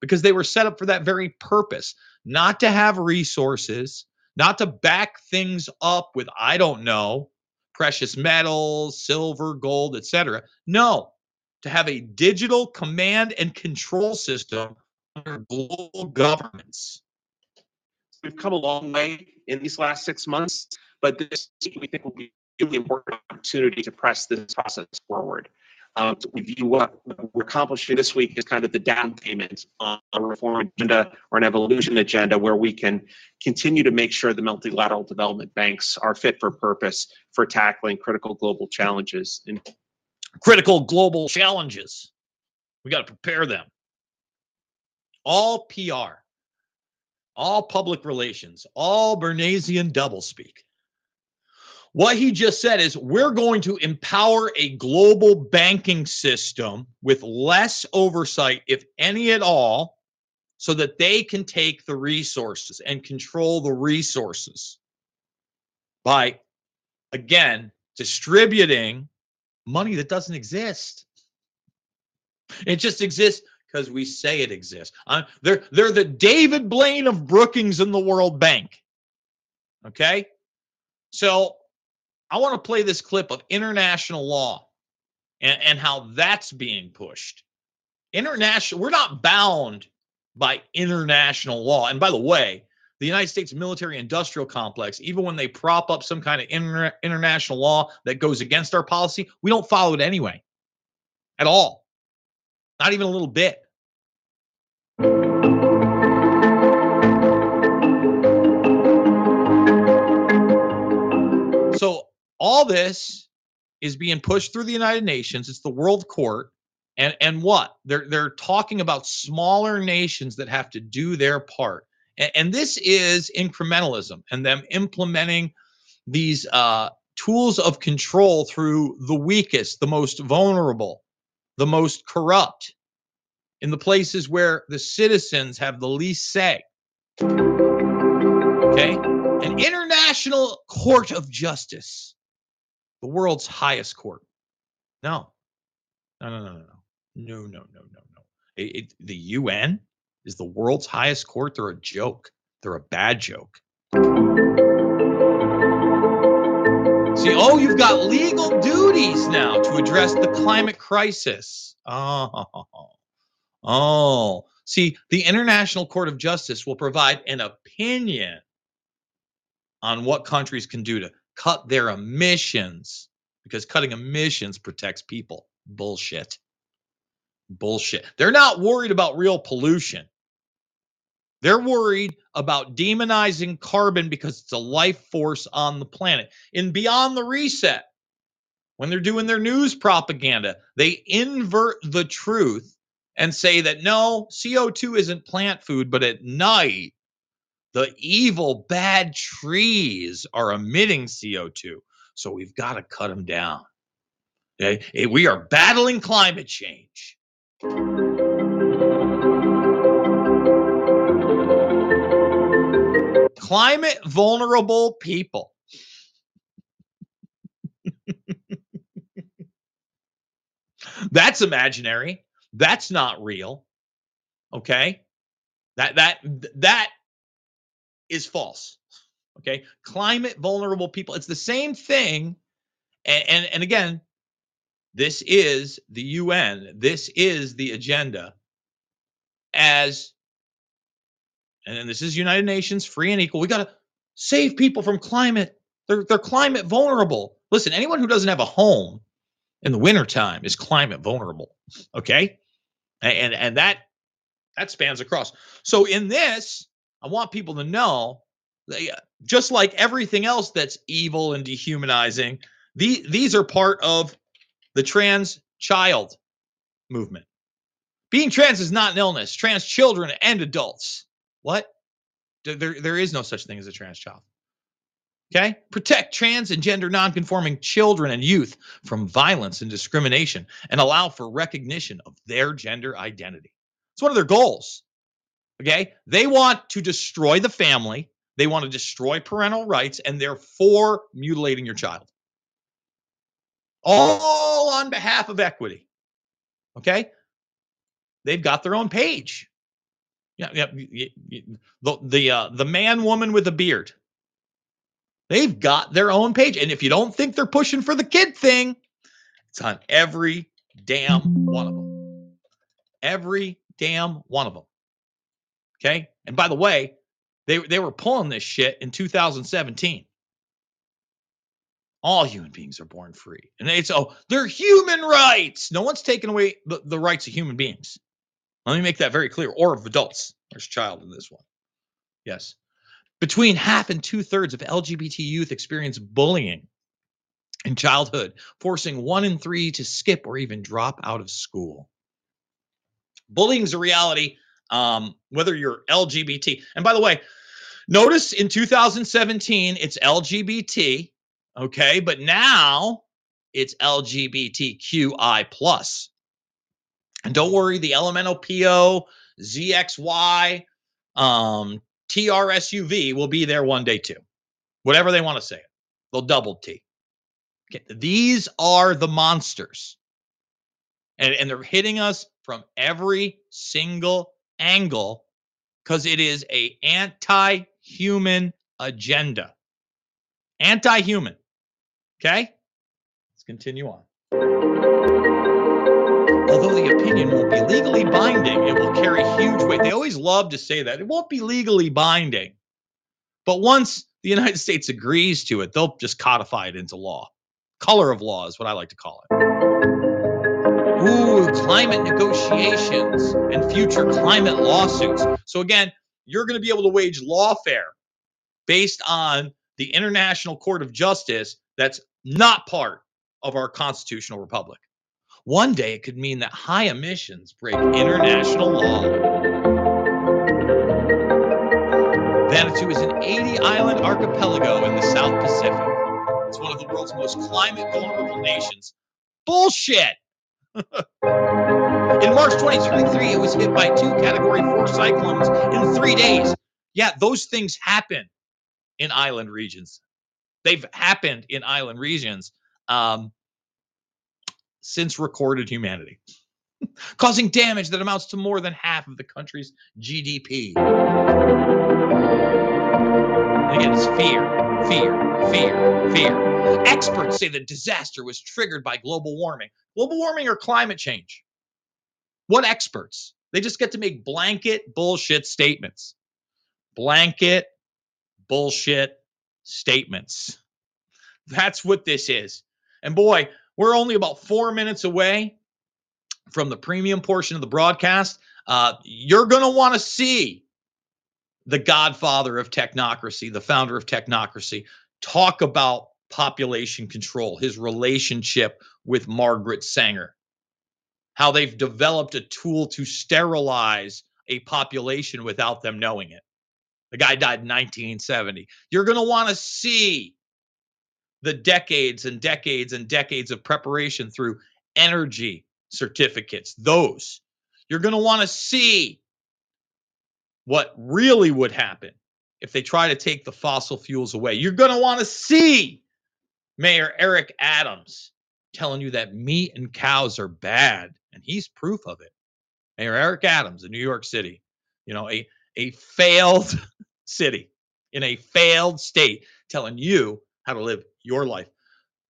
because they were set up for that very purpose not to have resources, not to back things up with, I don't know, precious metals, silver, gold, etc. No, to have a digital command and control system under global governments. We've come a long way in these last six months, but this we think will be a really important opportunity to press this process forward. Um, so we view what we're accomplishing this week is kind of the down payment on a reform agenda or an evolution agenda where we can continue to make sure the multilateral development banks are fit for purpose for tackling critical global challenges. And critical global challenges. We got to prepare them. All PR, all public relations, all Bernaysian doublespeak. What he just said is we're going to empower a global banking system with less oversight, if any at all, so that they can take the resources and control the resources by, again, distributing money that doesn't exist. It just exists because we say it exists. Uh, they're they're the David Blaine of Brookings in the World Bank. Okay, so I want to play this clip of international law and, and how that's being pushed. International, we're not bound by international law. And by the way, the United States military industrial complex, even when they prop up some kind of inter- international law that goes against our policy, we don't follow it anyway at all. Not even a little bit. All this is being pushed through the United Nations. It's the World Court. And and what? They're they're talking about smaller nations that have to do their part. And, and this is incrementalism and them implementing these uh, tools of control through the weakest, the most vulnerable, the most corrupt, in the places where the citizens have the least say. Okay? An international court of justice, the world's highest court. No, no, no, no, no, no, no, no, no, no. It, it, the UN is the world's highest court. They're a joke. They're a bad joke. See, oh, you've got legal duties now to address the climate crisis. Oh, oh. See, the International Court of Justice will provide an opinion on what countries can do to cut their emissions because cutting emissions protects people. Bullshit. Bullshit. They're not worried about real pollution. They're worried about demonizing carbon because it's a life force on the planet. In Beyond the Reset, when they're doing their news propaganda, they invert the truth and say that no, CO2 isn't plant food, but at night, the evil, bad trees are emitting CO2. So we've got to cut them down. Okay? Eh, We are battling climate change. Climate vulnerable people. That's imaginary. That's not real. Okay? That that that is false. Okay? Climate vulnerable people. It's the same thing and and, and again, this is the UN. This is the agenda as and this is United Nations, free and equal. We got to save people from climate. They're they're climate vulnerable. Listen, anyone who doesn't have a home in the wintertime is climate vulnerable. Okay? And and that that spans across. So in this, I want people to know just like everything else that's evil and dehumanizing, the, these are part of the trans child movement. Being trans is not an illness. Trans children and adults. What? There, there is no such thing as a trans child. Okay? Protect trans and gender nonconforming children and youth from violence and discrimination and allow for recognition of their gender identity. It's one of their goals. Okay? They want to destroy the family, they want to destroy parental rights, and they're for mutilating your child. All on behalf of equity. Okay? They've got their own page. Yeah, yeah. The the uh, the man woman with a beard. They've got their own page, and if you don't think they're pushing for the kid thing, it's on every damn one of them. Every damn one of them. Okay. And by the way, they they were pulling this shit in 2017. All human beings are born free. And it's, oh, they're human rights. No one's taking away the, the rights of human beings. Let me make that very clear, or of adults. There's child in this one. Yes. Between half and two thirds of LGBT youth experience bullying in childhood, forcing one in three to skip or even drop out of school. Bullying is a reality, um, whether you're LGBT. And by the way, notice in 2017, it's LGBT, okay, but now it's LGBTQI plus. And don't worry, the LMNOPO, ZXY, um, TRSUV will be there one day too. Whatever they want to say they'll double T. Okay, these are the monsters. And, and they're hitting us from every single angle because it is a anti-human agenda. Anti-human. Okay? Let's continue on. Although the opinion won't be legally binding, it will carry huge weight. They always love to say that. It won't be legally binding. But once the United States agrees to it, they'll just codify it into law. Color of law is what I like to call it. Ooh, climate negotiations and future climate lawsuits. So, again, you're going to be able to wage lawfare based on the International Court of Justice that's not part of our constitutional republic. One day it could mean that high emissions break international law. Vanuatu is an 80 island archipelago in the South Pacific. It's one of the world's most climate vulnerable nations. Bullshit! in March 2023, it was hit by two category four cyclones in three days. Yeah, those things happen in island regions. They've happened in island regions. Um, since recorded humanity, causing damage that amounts to more than half of the country's GDP. again, it's fear, fear, fear, fear. Experts say the disaster was triggered by global warming. Global warming or climate change? What experts? They just get to make blanket bullshit statements. Blanket bullshit statements. That's what this is. And boy, we're only about four minutes away from the premium portion of the broadcast. Uh, you're going to want to see the godfather of technocracy, the founder of technocracy, talk about population control, his relationship with Margaret Sanger, how they've developed a tool to sterilize a population without them knowing it. The guy died in 1970. You're going to want to see the decades and decades and decades of preparation through energy certificates. Those you're going to want to see what really would happen if they try to take the fossil fuels away. You're going to want to see Mayor Eric Adams telling you that meat and cows are bad, and he's proof of it. Mayor Eric Adams in New York City, you know, a a failed city in a failed state telling you how to live your life.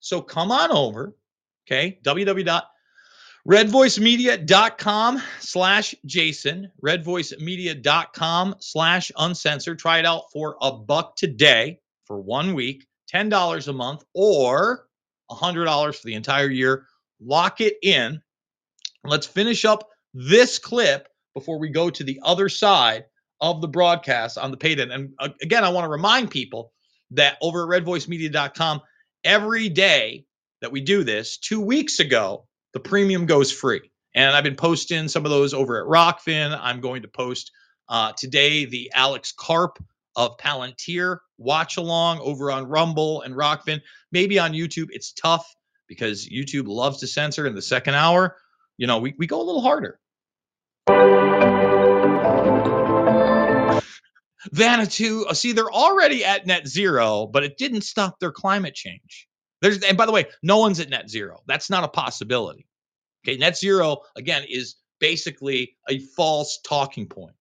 So come on over, okay? www.redvoicemedia.com slash Jason, redvoicemedia.com slash uncensored. Try it out for a buck today for one week, $10 a month, or $100 for the entire year. Lock it in. Let's finish up this clip before we go to the other side of the broadcast on the paid in. And uh, again, I want to remind people that over at redvoicemedia.com, every day that we do this, two weeks ago, the premium goes free. And I've been posting some of those over at Rokfin. I'm going to post uh, today the Alex Karp of Palantir watch along over on Rumble and Rokfin, Maybe on YouTube. It's tough because YouTube loves to censor in the second hour. You know, we, we go a little harder. Vanuatu, uh, see, they're already at net zero, but it didn't stop their climate change. There's, and by the way, no one's at net zero. That's not a possibility. Okay, net zero again is basically a false talking point,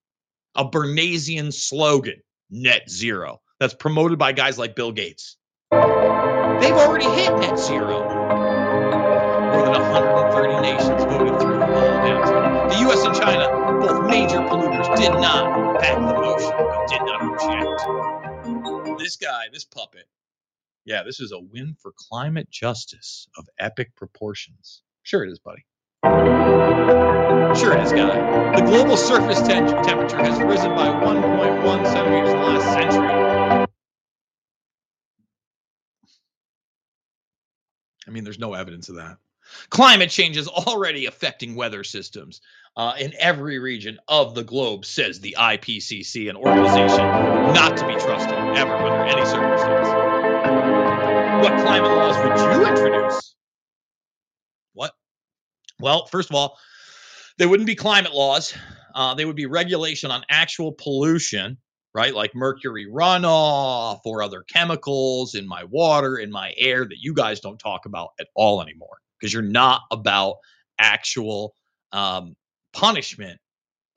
a Bernaysian slogan, net zero. That's promoted by guys like Bill Gates. They've already hit net zero. More than 130 nations voted through the all down. The U.S. and China, both major polluters, did not back the motion, but did not reject. This guy, this puppet, Yeah, this is a win for climate justice of epic proportions. Sure it is, buddy. Sure it is, guy. The global surface tem- temperature has risen by 1.1 centimeters in the last century. I mean, there's no evidence of that. Climate change is already affecting weather systems uh, in every region of the globe, says the IPCC, an organization not to be trusted ever under any circumstance. What climate laws would you introduce? Well, first of all, they wouldn't be climate laws. Uh, they would be regulation on actual pollution, right? Like mercury runoff or other chemicals in my water, in my air that you guys don't talk about at all anymore because you're not about actual um, punishment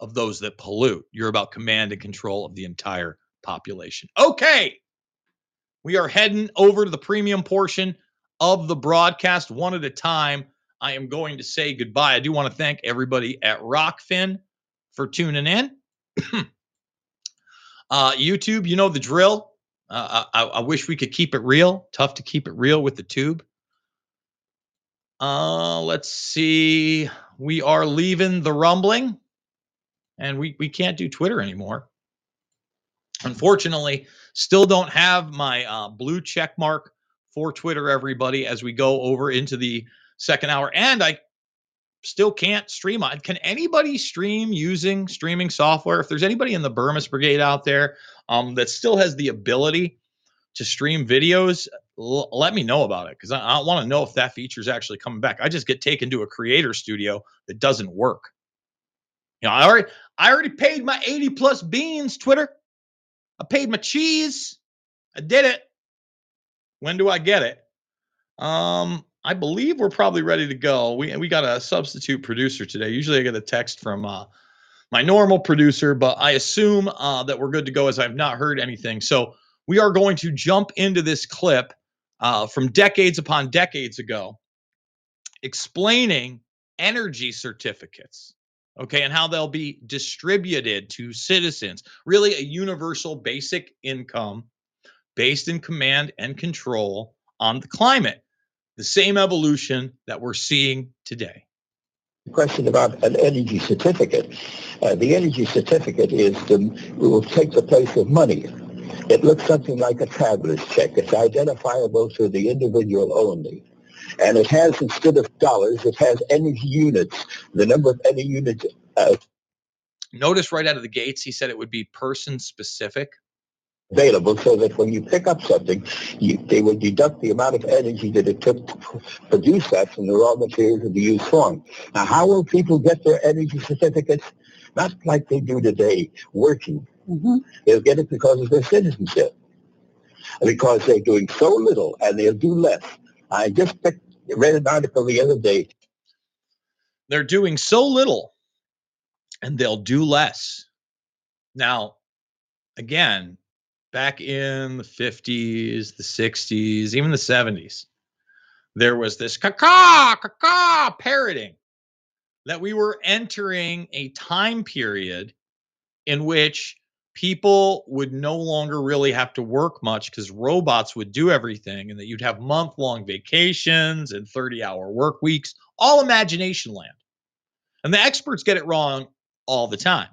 of those that pollute. You're about command and control of the entire population. Okay. We are heading over to the premium portion of the broadcast one at a time. I am going to say goodbye. I do want to thank everybody at Rokfin for tuning in. uh, YouTube, you know the drill. Uh, I, I wish we could keep it real. Tough to keep it real with the tube. Uh, let's see. We are leaving the rumbling, and we we can't do Twitter anymore. Unfortunately, still don't have my uh, blue check mark for Twitter. Everybody, as we go over into the second hour, and I still can't stream on. Can anybody stream using streaming software? If there's anybody in the Bermas Brigade out there um, that still has the ability to stream videos, l- let me know about it because I, I want to know if that feature is actually coming back. I just get taken to a creator studio that doesn't work. You know, I already I already paid my 80 plus beans, Twitter. I paid my cheese. I did it. When do I get it? Um, I believe we're probably ready to go. We we got a substitute producer today. Usually I get a text from uh, my normal producer, but I assume uh, that we're good to go as I've not heard anything. So we are going to jump into this clip uh, from decades upon decades ago, explaining energy certificates, okay, and how they'll be distributed to citizens. Really, a universal basic income based in command and control on the climate. The same evolution that we're seeing today. question about an energy certificate. Uh, the energy certificate is the, will take the place of money. It looks something like a traveler's check. It's identifiable to the individual only. And it has, instead of dollars, it has energy units. The number of energy units. Uh, Notice right out of the gates, he said it would be person specific. Available so that when you pick up something, you, they will deduct the amount of energy that it took to produce that from the raw materials of the used form. Now, how will people get their energy certificates? Not like they do today, working. Mm-hmm. They'll get it because of their citizenship, because they're doing so little and they'll do less. I just picked, read an article the other day They're doing so little and they'll do less. Now, again, back in the 50s, the 60s, even the 70s, there was this caca, caca parroting that we were entering a time period in which people would no longer really have to work much because robots would do everything and that you'd have month long vacations and 30 hour work weeks, all imagination land. And the experts get it wrong all the time,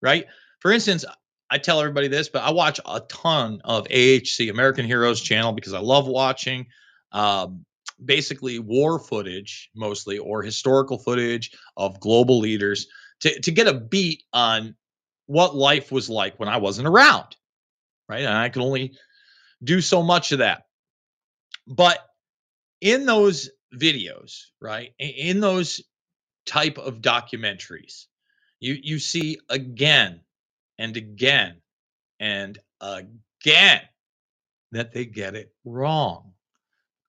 right? For instance, I tell everybody this, but I watch a ton of AHC, American Heroes channel, because I love watching um, basically war footage mostly or historical footage of global leaders to, to get a beat on what life was like when I wasn't around, right? And I can only do so much of that. But in those videos, right, in those type of documentaries, you you see again and again and again that they get it wrong.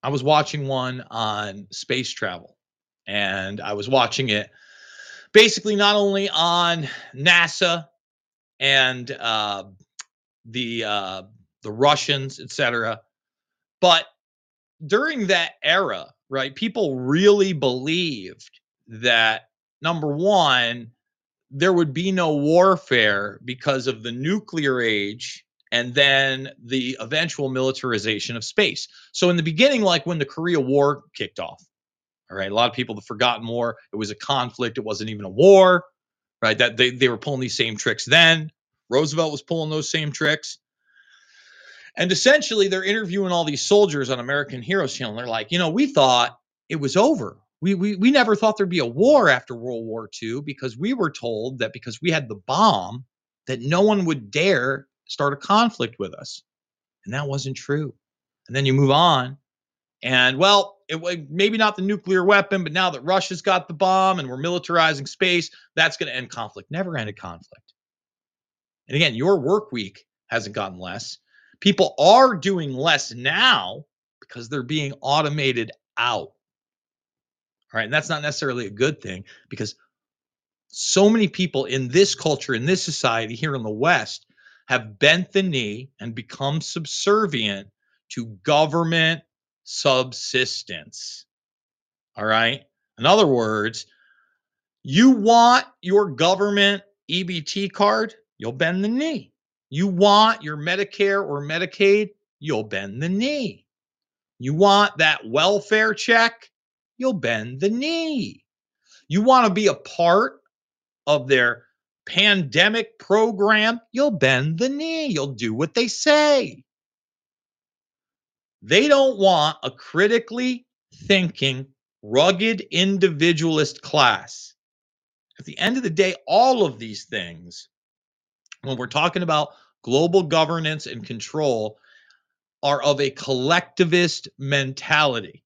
I was watching one on space travel, and I was watching it basically not only on NASA and uh, the uh, the Russians, etc., but during that era, right? People really believed that number one, there would be no warfare because of the nuclear age and then the eventual militarization of space. So in the beginning, like when the Korea War kicked off, all right, a lot of people have forgotten more. It was a conflict. It wasn't even a war, right? That they, they were pulling these same tricks then. Roosevelt was pulling those same tricks. And essentially, they're interviewing all these soldiers on American Heroes Channel. They're like, you know, we thought it was over. We, we, we never thought there'd be a war after World War II because we were told that because we had the bomb, that no one would dare start a conflict with us. And that wasn't true. And then you move on. And well, it maybe not the nuclear weapon, but now that Russia's got the bomb and we're militarizing space, that's going to end conflict. Never ended conflict. And again, your work week hasn't gotten less. People are doing less now because they're being automated out. And that's not necessarily a good thing because so many people in this culture, in this society here in the West, have bent the knee and become subservient to government subsistence. All right. In other words, you want your government EBT card, you'll bend the knee. You want your Medicare or Medicaid, you'll bend the knee. You want that welfare check, you'll bend the knee. You want to be a part of their pandemic program, you'll bend the knee. You'll do what they say. They don't want a critically thinking, rugged individualist class. At the end of the day, all of these things, when we're talking about global governance and control, are of a collectivist mentality.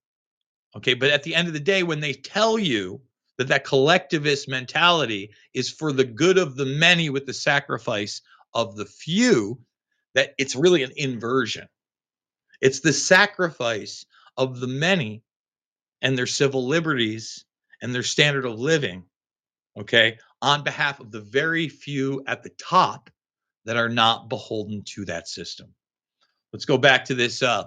Okay. But at the end of the day, when they tell you that that collectivist mentality is for the good of the many with the sacrifice of the few, that it's really an inversion. It's the sacrifice of the many and their civil liberties and their standard of living, okay, on behalf of the very few at the top that are not beholden to that system. Let's go back to this uh,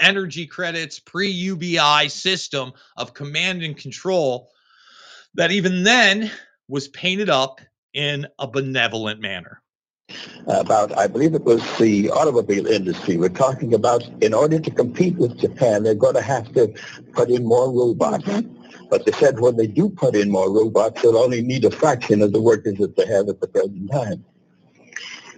energy credits pre UBI system of command and control that even then was painted up in a benevolent manner. About, I believe it was the automobile industry. We're talking about in order to compete with Japan, they're going to have to put in more robots. Mm-hmm. But they said when they do put in more robots, they'll only need a fraction of the workers that they have at the present time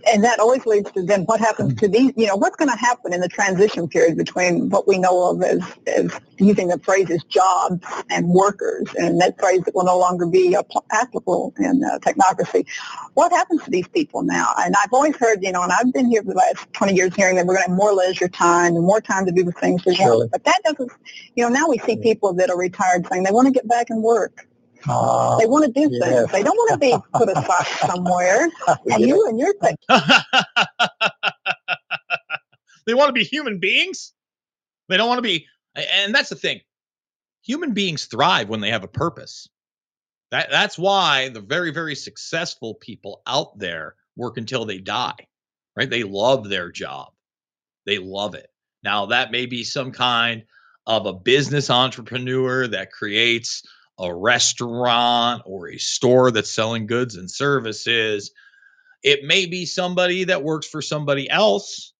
and that always leads to then what happens to these, you know, what's going to happen in the transition period between what we know of as, as using the phrases jobs and workers, and that phrase that will no longer be applicable in uh, technocracy. What happens to these people now? And I've always heard, you know, and I've been here for the last 20 years hearing that we're going to have more leisure time and more time to do the things we sure. want. But that doesn't, you know, now we see people that are retired saying they want to get back and work. Uh, they want to do yes. things. They don't want to be put aside somewhere. And you and your thing. they want to be human beings. They don't want to be, and that's the thing. Human beings thrive when they have a purpose. That that's why the very very successful people out there work until they die. Right? They love their job. They love it. Now that may be some kind of a business entrepreneur that creates a restaurant or a store that's selling goods and services. It may be somebody that works for somebody else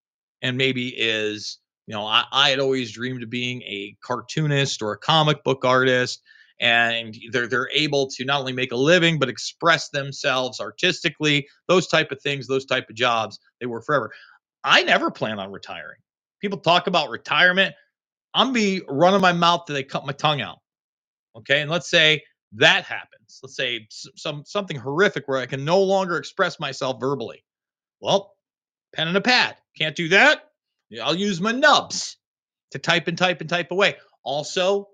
and maybe is, you know, I, I had always dreamed of being a cartoonist or a comic book artist. And they're they're able to not only make a living but express themselves artistically. Those type of things, those type of jobs, they work forever. I never plan on retiring. People talk about retirement. I'm be running my mouth till they cut my tongue out. Okay. And let's say that happens. Let's say some something horrific where I can no longer express myself verbally. Well, pen and a pad. Can't do that. I'll use my nubs to type and type and type away. Also,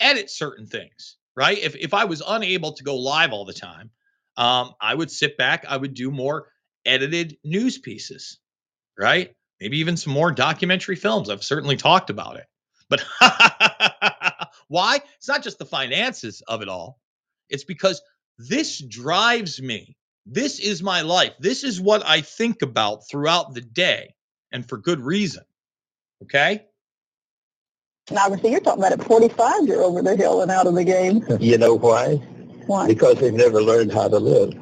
edit certain things, right? If if I was unable to go live all the time, um, I would sit back, I would do more edited news pieces, right? Maybe even some more documentary films. I've certainly talked about it. But Why? It's not just the finances of it all. It's because this drives me. This is my life. This is what I think about throughout the day and for good reason. Okay? Now, obviously, you're talking about at 45, you're over the hill and out of the game. You know why? Why? Because they've never learned how to live.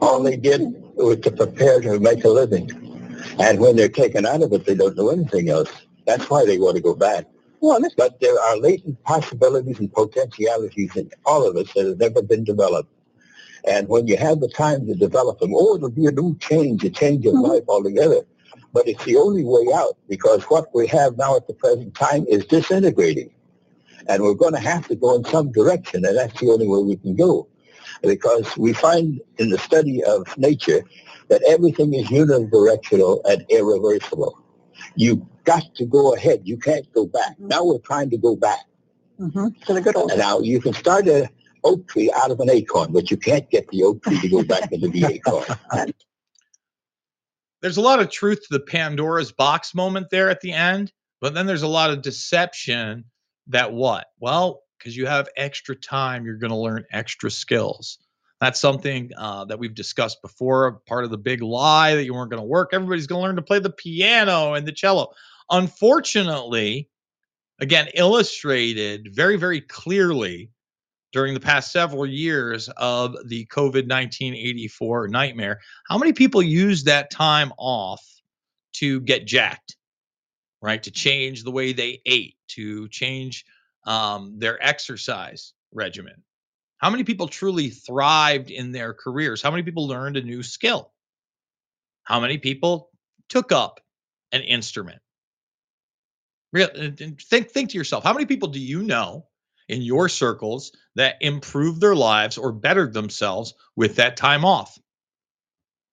All they did hmm. was to prepare to make a living. And when they're taken out of it, they don't know anything else. That's why they want to go back. Well, but there are latent possibilities and potentialities in all of us that have never been developed. And when you have the time to develop them, oh, it'll be a new change, a change of life altogether. But it's the only way out because what we have now at the present time is disintegrating. And we're going to have to go in some direction, and that's the only way we can go. Because we find in the study of nature that everything is unidirectional and irreversible. You've got to go ahead. You can't go back. Now we're trying to go back. Mm-hmm. To the good old And now you can start a oak tree out of an acorn, but you can't get the oak tree to go back into the acorn. there's a lot of truth to the Pandora's box moment there at the end, but then there's a lot of deception that what? Well, because you have extra time, you're going to learn extra skills. That's something uh, that we've discussed before. Part of the big lie that you weren't going to work. Everybody's going to learn to play the piano and the cello. Unfortunately, again, illustrated very, very clearly during the past several years of the COVID 1984 nightmare. How many people used that time off to get jacked, right? To change the way they ate, to change um, their exercise regimen? How many people truly thrived in their careers? How many people learned a new skill? How many people took up an instrument? Real, uh, think think to yourself, how many people do you know in your circles that improved their lives or bettered themselves with that time off?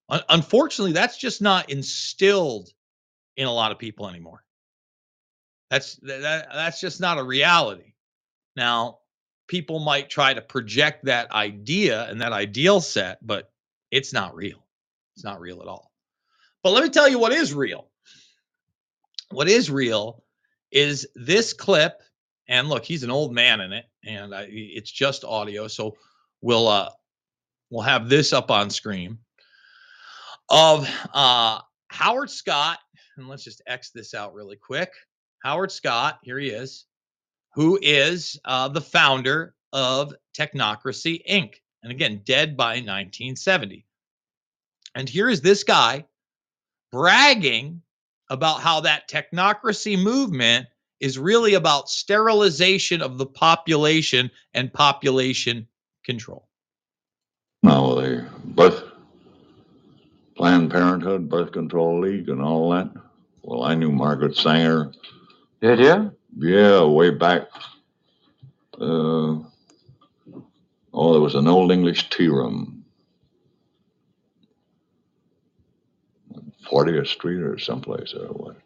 Unfortunately, that's just not instilled in a lot of people anymore. That's that, that's just not a reality. Now, people might try to project that idea and that ideal set, but it's not real. It's not real at all. But let me tell you what is real. What is real is this clip, and look, he's an old man in it, and I, it's just audio, so we'll uh we'll have this up on screen of uh Howard Scott, and let's just X this out really quick. Howard Scott, here he is who is uh, the founder of Technocracy Inc. And again, dead by 1970. And here is this guy bragging about how that technocracy movement is really about sterilization of the population and population control. Now, the birth, Planned Parenthood, Birth Control League, and all that. Well, I knew Margaret Sanger. Did you? Yeah, way back. Uh, oh, there was an old English tea room, 40th Street or someplace or what.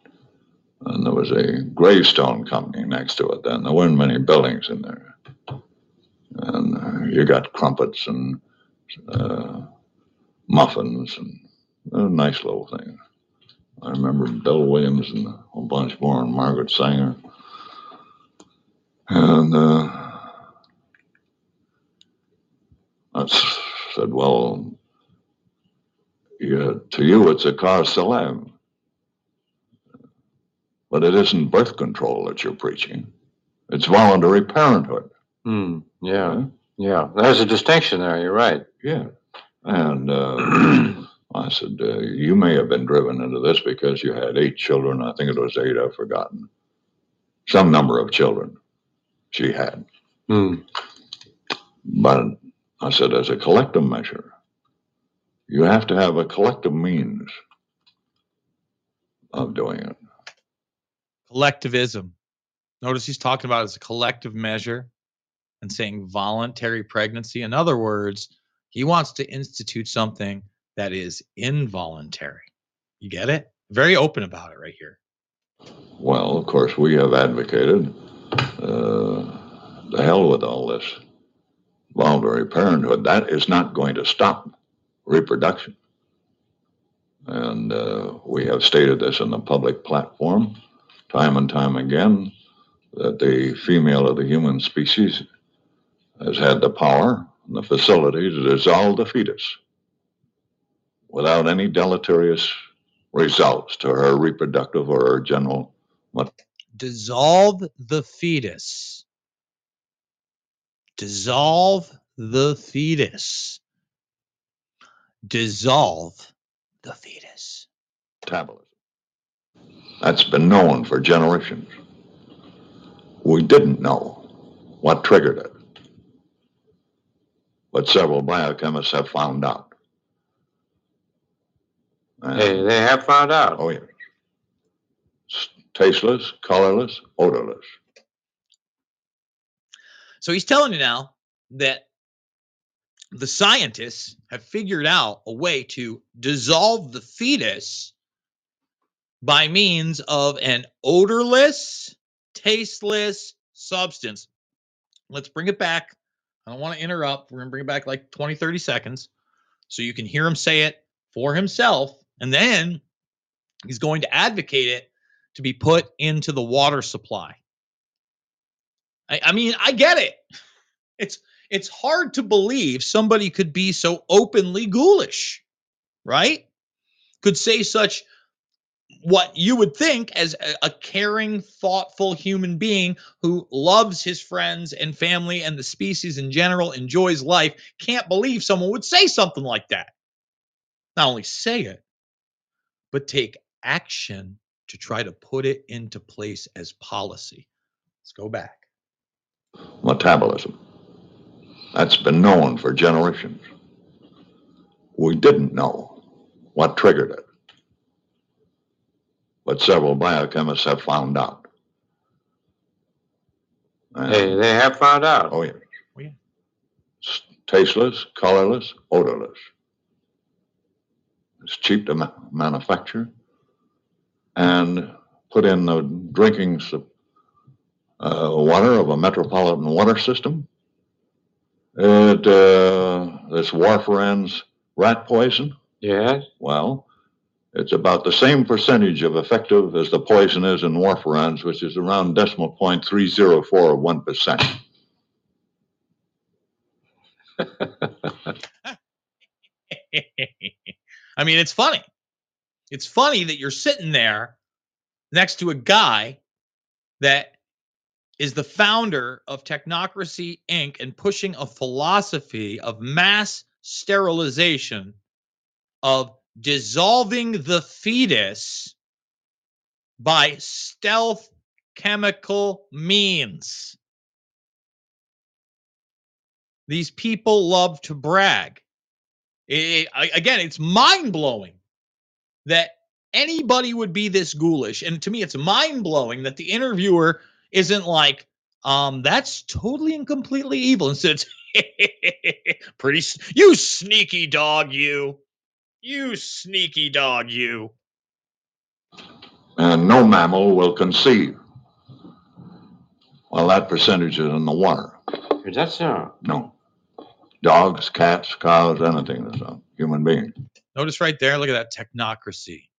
And there was a gravestone company next to it then. There weren't many buildings in there. And uh, you got crumpets and uh, muffins and a nice little thing. I remember Bill Williams and a bunch more and Margaret Sanger. And uh, I said, Well, yeah, to you it's a cause célèbre. But it isn't birth control that you're preaching. It's voluntary parenthood. Hmm. Yeah. Yeah. There's a distinction there. You're right. Yeah. And uh, I said, uh, You may have been driven into this because you had eight children. I think it was eight, I've forgotten. Some number of children she had. Hmm. But I said, as a collective measure, you have to have a collective means of doing it. Collectivism. Notice he's talking about it as a collective measure and saying voluntary pregnancy. In other words, he wants to institute something that is involuntary. You get it? Very open about it right here. Well, of course, we have advocated the hell with all this voluntary parenthood. That is not going to stop reproduction. And uh, we have stated this in the public platform time and time again that the female of the human species has had the power and the facility to dissolve the fetus without any deleterious results to her reproductive or her general. Dissolve the fetus. Dissolve the fetus. Dissolve the fetus. Metabolism. That's been known for generations. We didn't know what triggered it, but several biochemists have found out. Hey, they have found out. Oh, yes. Tasteless, colorless, odorless. So he's telling you now that the scientists have figured out a way to dissolve the fetus by means of an odorless, tasteless substance. Let's bring it back. I don't want to interrupt. We're going to bring it back like 20, 30 seconds so you can hear him say it for himself. And then he's going to advocate it to be put into the water supply. I, I mean, I get it. It's it's hard to believe somebody could be so openly ghoulish, right? Could say such what you would think as a, a caring, thoughtful human being who loves his friends and family and the species in general, enjoys life, can't believe someone would say something like that. Not only say it, but take action to try to put it into place as policy. Let's go back. Metabolism. That's been known for generations. We didn't know what triggered it, but several biochemists have found out. Hey, they have found out. Oh, yes. Oh, yeah. Tasteless, colorless, odorless. It's cheap to ma- manufacture and put in the drinking uh, water of a metropolitan water system. It, uh, this warfarin's rat poison. Yes. Well, it's about the same percentage of effective as the poison is in warfarins, which is around decimal point three zero four of one percent. I mean, it's funny. It's funny that you're sitting there next to a guy that is the founder of Technocracy Inc. and pushing a philosophy of mass sterilization, of dissolving the fetus by stealth chemical means. These people love to brag. It- again, it's mind blowing that anybody would be this ghoulish. And to me, it's mind blowing that the interviewer isn't like, um, that's totally and completely evil. Instead, it's pretty, you sneaky dog, you, you sneaky dog, you. And no mammal will conceive. Well, that percentage is in the water. Is that so? No. Dogs, cats, cows, anything that's a human being. Notice right there, look at that technocracy.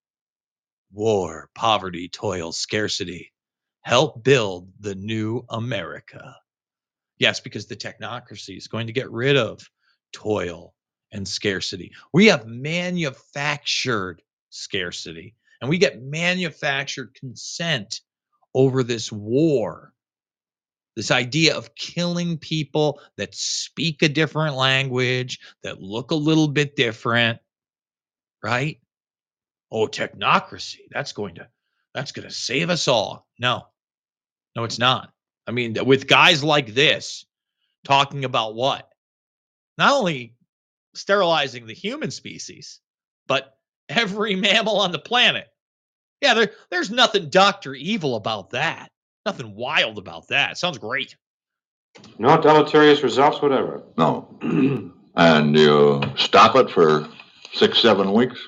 War, poverty, toil, scarcity. Help build the new America. Yes, because the technocracy is going to get rid of toil and scarcity. We have manufactured scarcity and we get manufactured consent over this war. This idea of killing people that speak a different language, that look a little bit different, right? Oh, technocracy. That's going to that's going to save us all. No. No, it's not. I mean, with guys like this talking about what? Not only sterilizing the human species, but every mammal on the planet. Yeah, there, there's nothing Dr. Evil about that. Nothing wild about that. Sounds great. No deleterious results, whatever. No. and you stop it for six, seven weeks,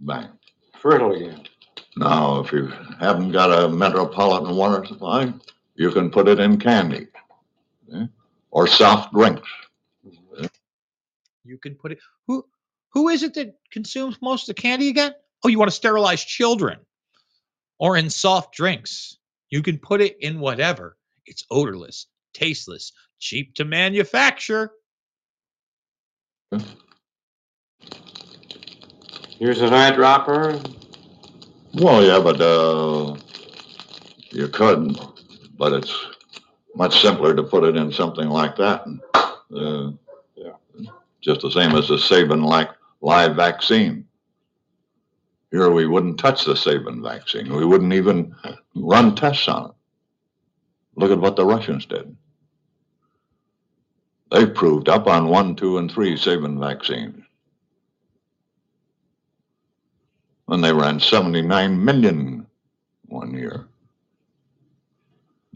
bang. Fertile again. Now, if you haven't got a metropolitan water supply, you can put it in candy eh, or soft drinks. You can put it. Who who is it that consumes most of the candy again? Oh, you want to sterilize children or in soft drinks. You can put it in whatever. It's odorless, tasteless, cheap to manufacture. Here's an eyedropper. Well, yeah, but uh, you could, but it's much simpler to put it in something like that. And, uh, Yeah. Just the same as the Sabin like live vaccine. Here we wouldn't touch the Sabin vaccine. We wouldn't even run tests on it. Look at what the Russians did. They proved up on one, two, and three Sabin vaccines. And they ran 79 million one year.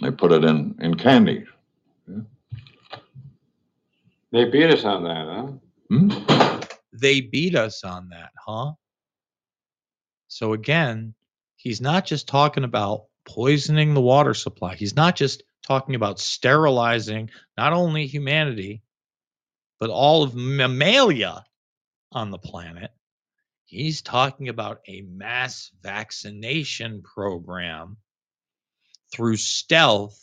They put it in, in candies. They beat us on that, huh? Hmm? They beat us on that, huh? So again, he's not just talking about poisoning the water supply. He's not just talking about sterilizing not only humanity, but all of mammalia on the planet. He's talking about a mass vaccination program through stealth,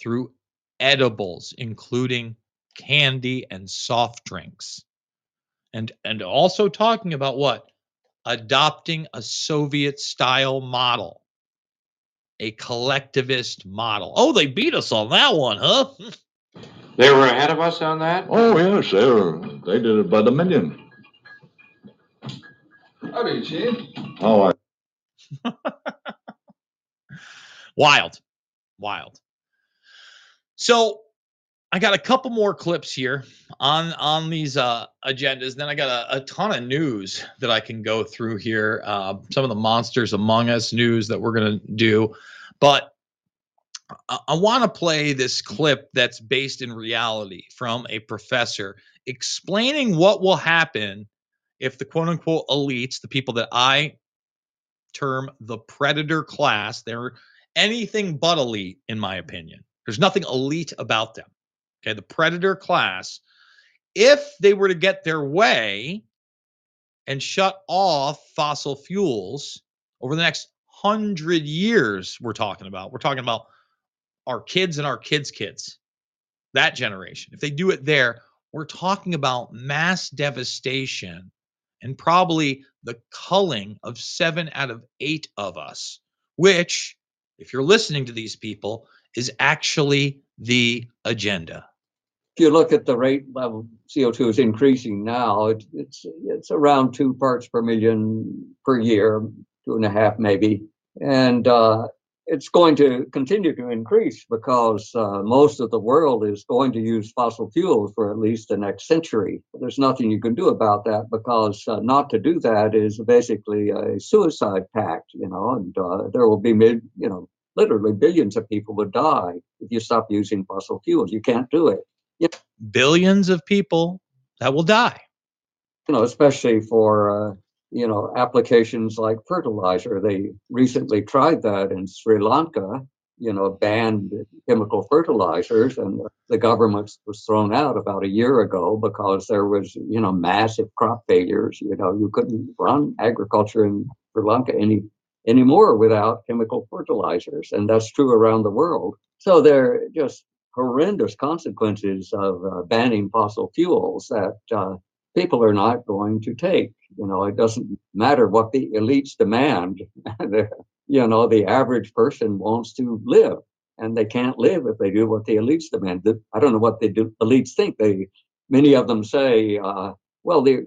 through edibles, including candy and soft drinks. And and also talking about what? Adopting a Soviet style model. A collectivist model. Oh, they beat us on that one, huh? They were ahead of us on that? Oh, yes, they were. They did it by the million. Howdy, Chief. How are Wild. Wild. So I got a couple more clips here on on these uh, agendas. Then I got a, a ton of news that I can go through here. Uh, some of the monsters among us news that we're gonna do, but I, I want to play this clip that's based in reality from a professor explaining what will happen if the quote unquote elites, the people that I term the predator class, they're anything but elite, in my opinion. There's nothing elite about them. Okay. The predator class, if they were to get their way and shut off fossil fuels over the next hundred years, we're talking about, we're talking about our kids and our kids' kids, that generation. If they do it there, we're talking about mass devastation and probably the culling of seven out of eight of us, which, if you're listening to these people, is actually the agenda. If you look at the rate level CO2 is increasing now, it, it's it's around two parts per million per year, two and a half maybe, and uh, it's going to continue to increase because uh, most of the world is going to use fossil fuels for at least the next century. There's nothing you can do about that because uh, not to do that is basically a suicide pact, you know, and uh, there will be mid, you know, literally billions of people would die if you stop using fossil fuels. You can't do it. You Billions of people that will die. You know, especially for uh, you know applications like fertilizer. They recently tried that in Sri Lanka. You know, banned chemical fertilizers, and the government was thrown out about a year ago because there was you know massive crop failures. You know, you couldn't run agriculture in Sri Lanka any anymore without chemical fertilizers, and that's true around the world. So they're just horrendous consequences of uh, banning fossil fuels that uh, people are not going to take. You know, it doesn't matter what the elites demand. You know, the average person wants to live, and they can't live if they do what the elites demand. I don't know what the elites think. They, many of them say, uh, "Well, the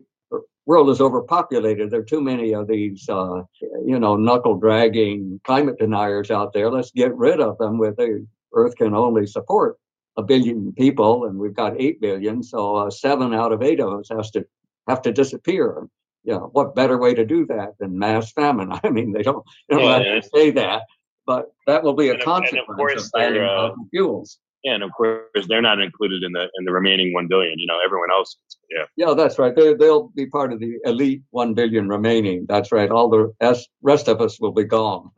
world is overpopulated. There are too many of these, uh, you know, knuckle dragging climate deniers out there. Let's get rid of them. With the Earth can only support a billion people, and we've got eight billion, so uh, seven out of eight of us has to have to disappear. You know, what better way to do that than mass famine? I mean, they don't, they don't Yeah, have yeah. to say that, but that will be a And of- of consequence course of banning they're, uh, fuels. Yeah, and of course they're not included in the in the remaining one billion. You know, everyone else. Yeah. Yeah, that's right. They, they'll be part of the elite one billion remaining. That's right. All the rest- rest of us will be gone.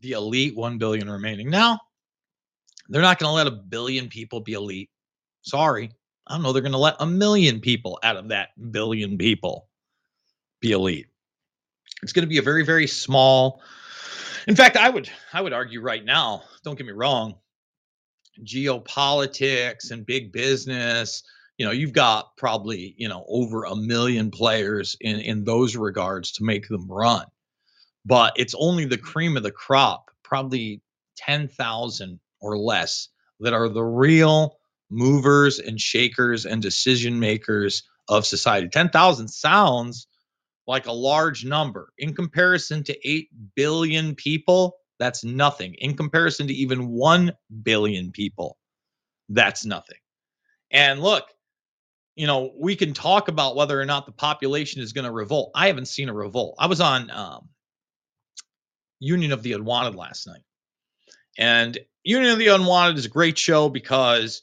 the elite 1 billion remaining. Now, they're not going to let a billion people be elite. Sorry. I don't know. They're going to let a million people out of that billion people be elite. It's going to be a very, very small. In fact, I would I would argue right now, don't get me wrong, geopolitics and big business, you know, you've got probably, you know, over a million players in in those regards to make them run but it's only the cream of the crop, probably 10,000 or less, that are the real movers and shakers and decision makers of society. 10,000 sounds like a large number. In comparison to 8 billion people, that's nothing. In comparison to even 1 billion people, that's nothing. And look, you know, we can talk about whether or not the population is going to revolt. I haven't seen a revolt. I was on um, Union of the Unwanted last night. And Union of the Unwanted is a great show because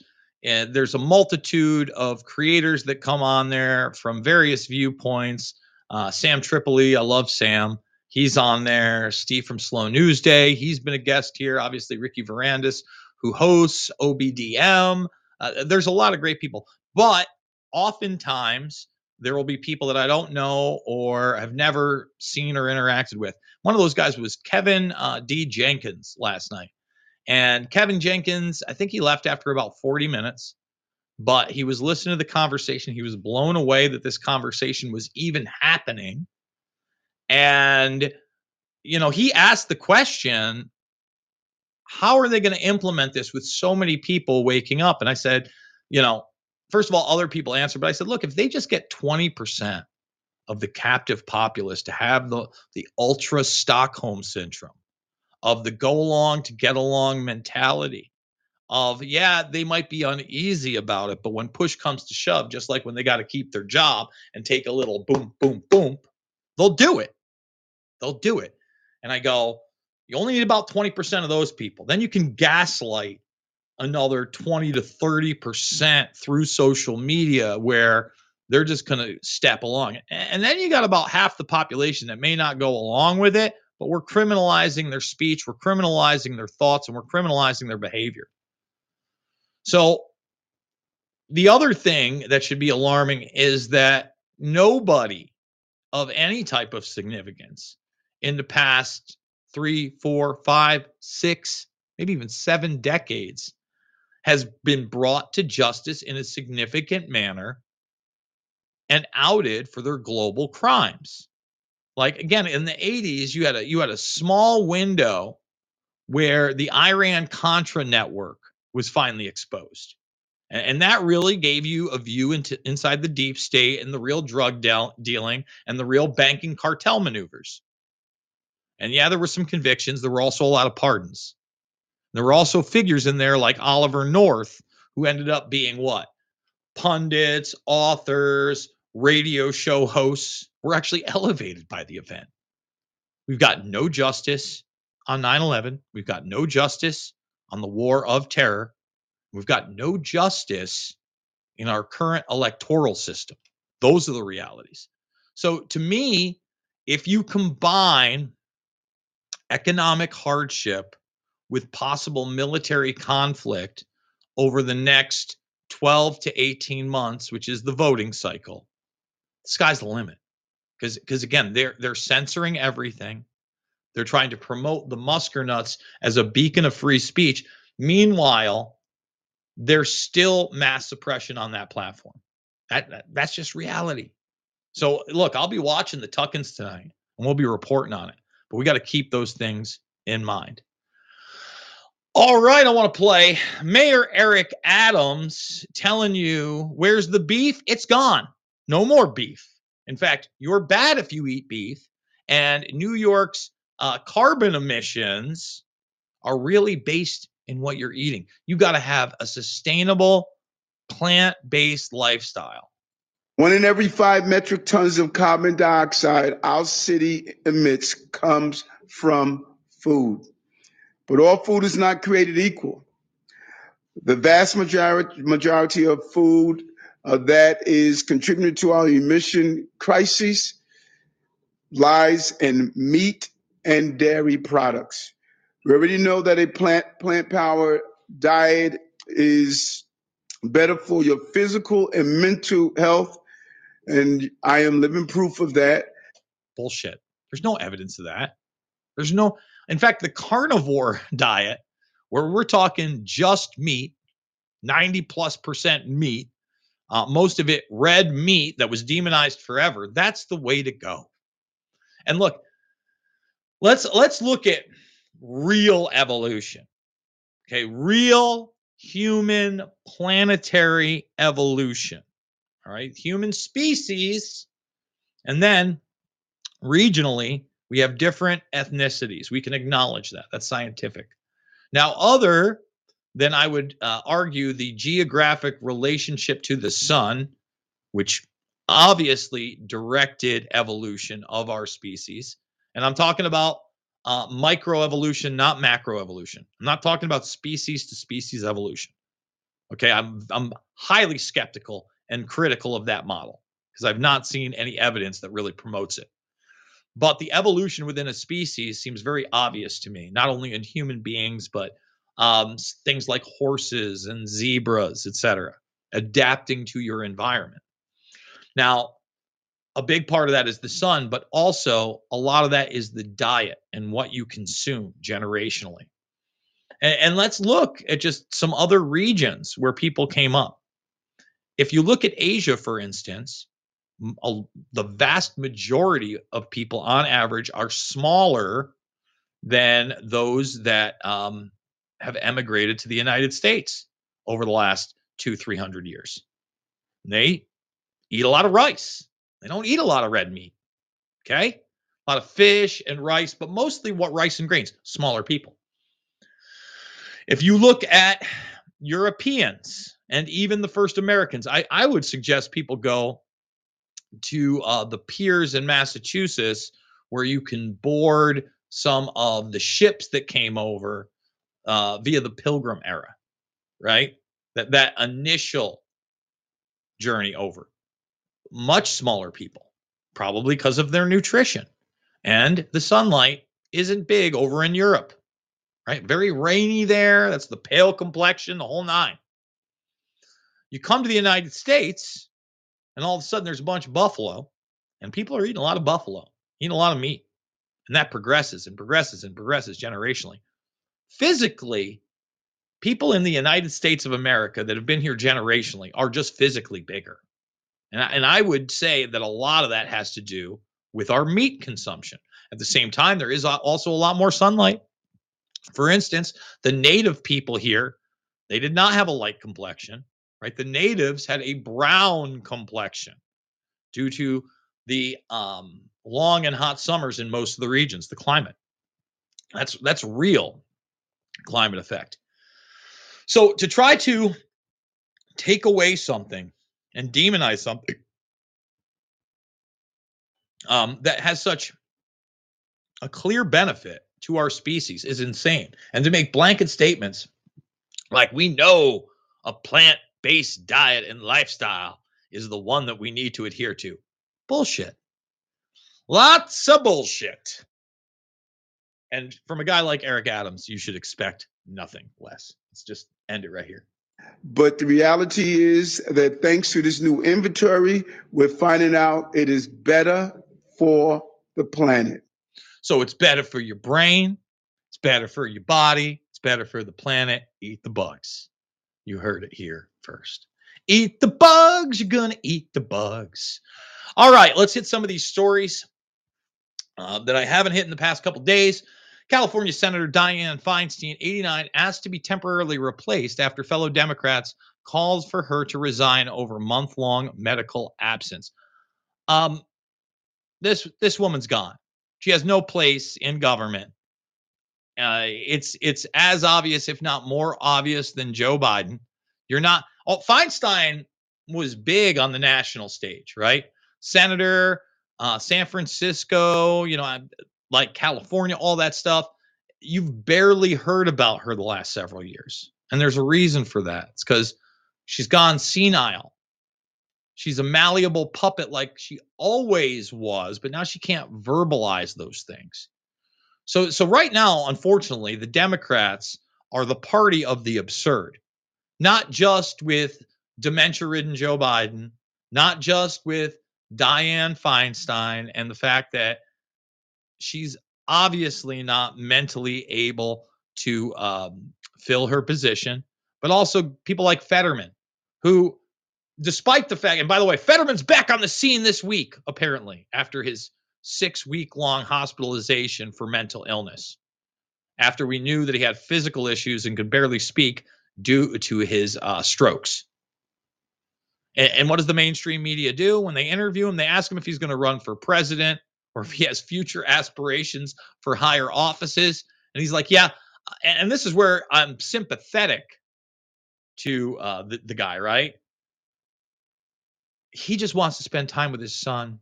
uh, there's a multitude of creators that come on there from various viewpoints. Uh, Sam Tripoli, I love Sam. He's on there. Steve from Slow News Day, he's been a guest here. Obviously, Ricky Varandas, who hosts OBDM. Uh, there's a lot of great people, but oftentimes there will be people that I don't know or have never seen or interacted with. One of those guys was Kevin uh, D. Jenkins last night. And Kevin Jenkins, I think he left after about 40 minutes, but he was listening to the conversation. He was blown away that this conversation was even happening. And, you know, he asked the question how are they going to implement this with so many people waking up? And I said, you know, first of all, other people answered, but I said, look, if they just get 20% of the captive populace to have the, the ultra Stockholm syndrome, of the go along to get along mentality, of, yeah, they might be uneasy about it, but when push comes to shove, just like when they got to keep their job and take a little boom, boom, boom, they'll do it. They'll do it. And I go, you only need about 20% of those people. Then you can gaslight another 20 to 30% through social media where they're just going to step along. And then you got about half the population that may not go along with it, but we're criminalizing their speech, we're criminalizing their thoughts, and we're criminalizing their behavior. So, the other thing that should be alarming is that nobody of any type of significance in the past three, four, five, six, maybe even seven decades has been brought to justice in a significant manner and outed for their global crimes. Like again in the 80s you had a you had a small window where the Iran Contra network was finally exposed. And, and that really gave you a view into inside the deep state and the real drug deal, dealing and the real banking cartel maneuvers. And yeah, there were some convictions. There were also a lot of pardons. There were also figures in there like Oliver North, who ended up being what? Pundits, authors, radio show hosts were actually elevated by the event. We've got no justice on 9 11. We've got no justice on the war of terror. We've got no justice in our current electoral system. Those are the realities. So, to me, if you combine economic hardship with possible military conflict over the next 12 to 18 months, which is the voting cycle, the sky's the limit. Because because again, they're they're censoring everything. They're trying to promote the Muskernutz as a beacon of free speech. Meanwhile, there's still mass suppression on that platform. That, that that's just reality. So look, I'll be watching the Tuckins tonight, and we'll be reporting on it. But we got to keep those things in mind. All right, I want to play Mayor Eric Adams telling you where's the beef? It's gone. No more beef. In fact, you're bad if you eat beef. And New York's uh, carbon emissions are really based in what you're eating. You got to have a sustainable plant based lifestyle. One in every five metric tons of carbon dioxide our city emits comes from food. But all food is not created equal. The vast majority, majority of food uh, that is contributing to our emission crisis lies in meat and dairy products. We already know that a plant plant power diet is better for your physical and mental health, and I am living proof of that. Bullshit. There's no evidence of that. There's no, in fact, the carnivore diet, where we're talking just meat, 90 plus percent meat, uh, most of it red meat that was demonized forever. That's the way to go. And look, let's let's look at real evolution. Okay, real human planetary evolution. All right, human species, and then regionally, we have different ethnicities. We can acknowledge that. That's scientific. Now, other than I would uh, argue the geographic relationship to the sun, which obviously directed evolution of our species. And I'm talking about uh, microevolution, not macroevolution. I'm not talking about species to species evolution. Okay, I'm I'm highly skeptical and critical of that model because I've not seen any evidence that really promotes it. But the evolution within a species seems very obvious to me, not only in human beings, but um, things like horses and zebras, etc., adapting to your environment. Now, a big part of that is the sun, but also a lot of that is the diet and what you consume generationally. And, and let's look at just some other regions where people came up. If you look at Asia, for instance, a- the vast majority of people on average are smaller than those that um, have emigrated to the United States over the last two, three hundred years. They eat a lot of rice. They don't eat a lot of red meat. Okay. A lot of fish and rice, but mostly what rice and grains, smaller people. If you look at Europeans and even the first Americans, I, I would suggest people go to uh, the piers in Massachusetts where you can board some of the ships that came over uh, via the Pilgrim era, right? That that initial journey over, much smaller people, probably because of their nutrition, and the sunlight isn't big over in Europe, right? Very rainy there. That's the pale complexion, the whole nine. You come to the United States, and all of a sudden there's a bunch of buffalo, and people are eating a lot of buffalo, eating a lot of meat, and that progresses and progresses and progresses generationally. Physically, people in the United States of America that have been here generationally are just physically bigger. And I, and I would say that a lot of that has to do with our meat consumption. At the same time, there is also a lot more sunlight. For instance, the native people here, they did not have a light complexion, right? The natives had a brown complexion due to the um, long and hot summers in most of the regions, the climate. That's that's real climate effect. So to try to take away something and demonize something um, that has such a clear benefit to our species is insane. And to make blanket statements like we know a plant based diet and lifestyle is the one that we need to adhere to. Bullshit. Lots of bullshit. And from a guy like Eric Adams, you should expect nothing less. Let's just end it right here. But the reality is that thanks to this new inventory, we're finding out it is better for the planet. So it's better for your brain, it's better for your body, it's better for the planet. Eat the bugs. You heard it here first. Eat the bugs, you're gonna eat the bugs. All right, let's hit some of these stories uh, that I haven't hit in the past couple days. California Senator Dianne Feinstein, 89, asked to be temporarily replaced after fellow Democrats called for her to resign over month-long medical absence. Um, this this woman's gone. She has no place in government. Uh, it's it's as obvious, if not more obvious, than Joe Biden. You're not. Oh, Feinstein was big on the national stage, right? Senator, uh, San Francisco, you know, like California, all that stuff. You've barely heard about her the last several years, and there's a reason for that. It's because she's gone senile. She's a malleable puppet like she always was, but now she can't verbalize those things. So so right now, unfortunately, the Democrats are the party of the absurd. Not just with dementia-ridden Joe Biden, not just with Dianne Feinstein and the fact that she's obviously not mentally able to um, fill her position, but also people like Fetterman, who, despite the fact, and by the way, Fetterman's back on the scene this week, apparently, after his six week long hospitalization for mental illness, after we knew that he had physical issues and could barely speak due to his uh, strokes. And, and what does the mainstream media do when they interview him? They ask him if he's going to run for president or if he has future aspirations for higher offices. And he's like, yeah. And, this is where I'm sympathetic to uh, the, the guy, right? He just wants to spend time with his son.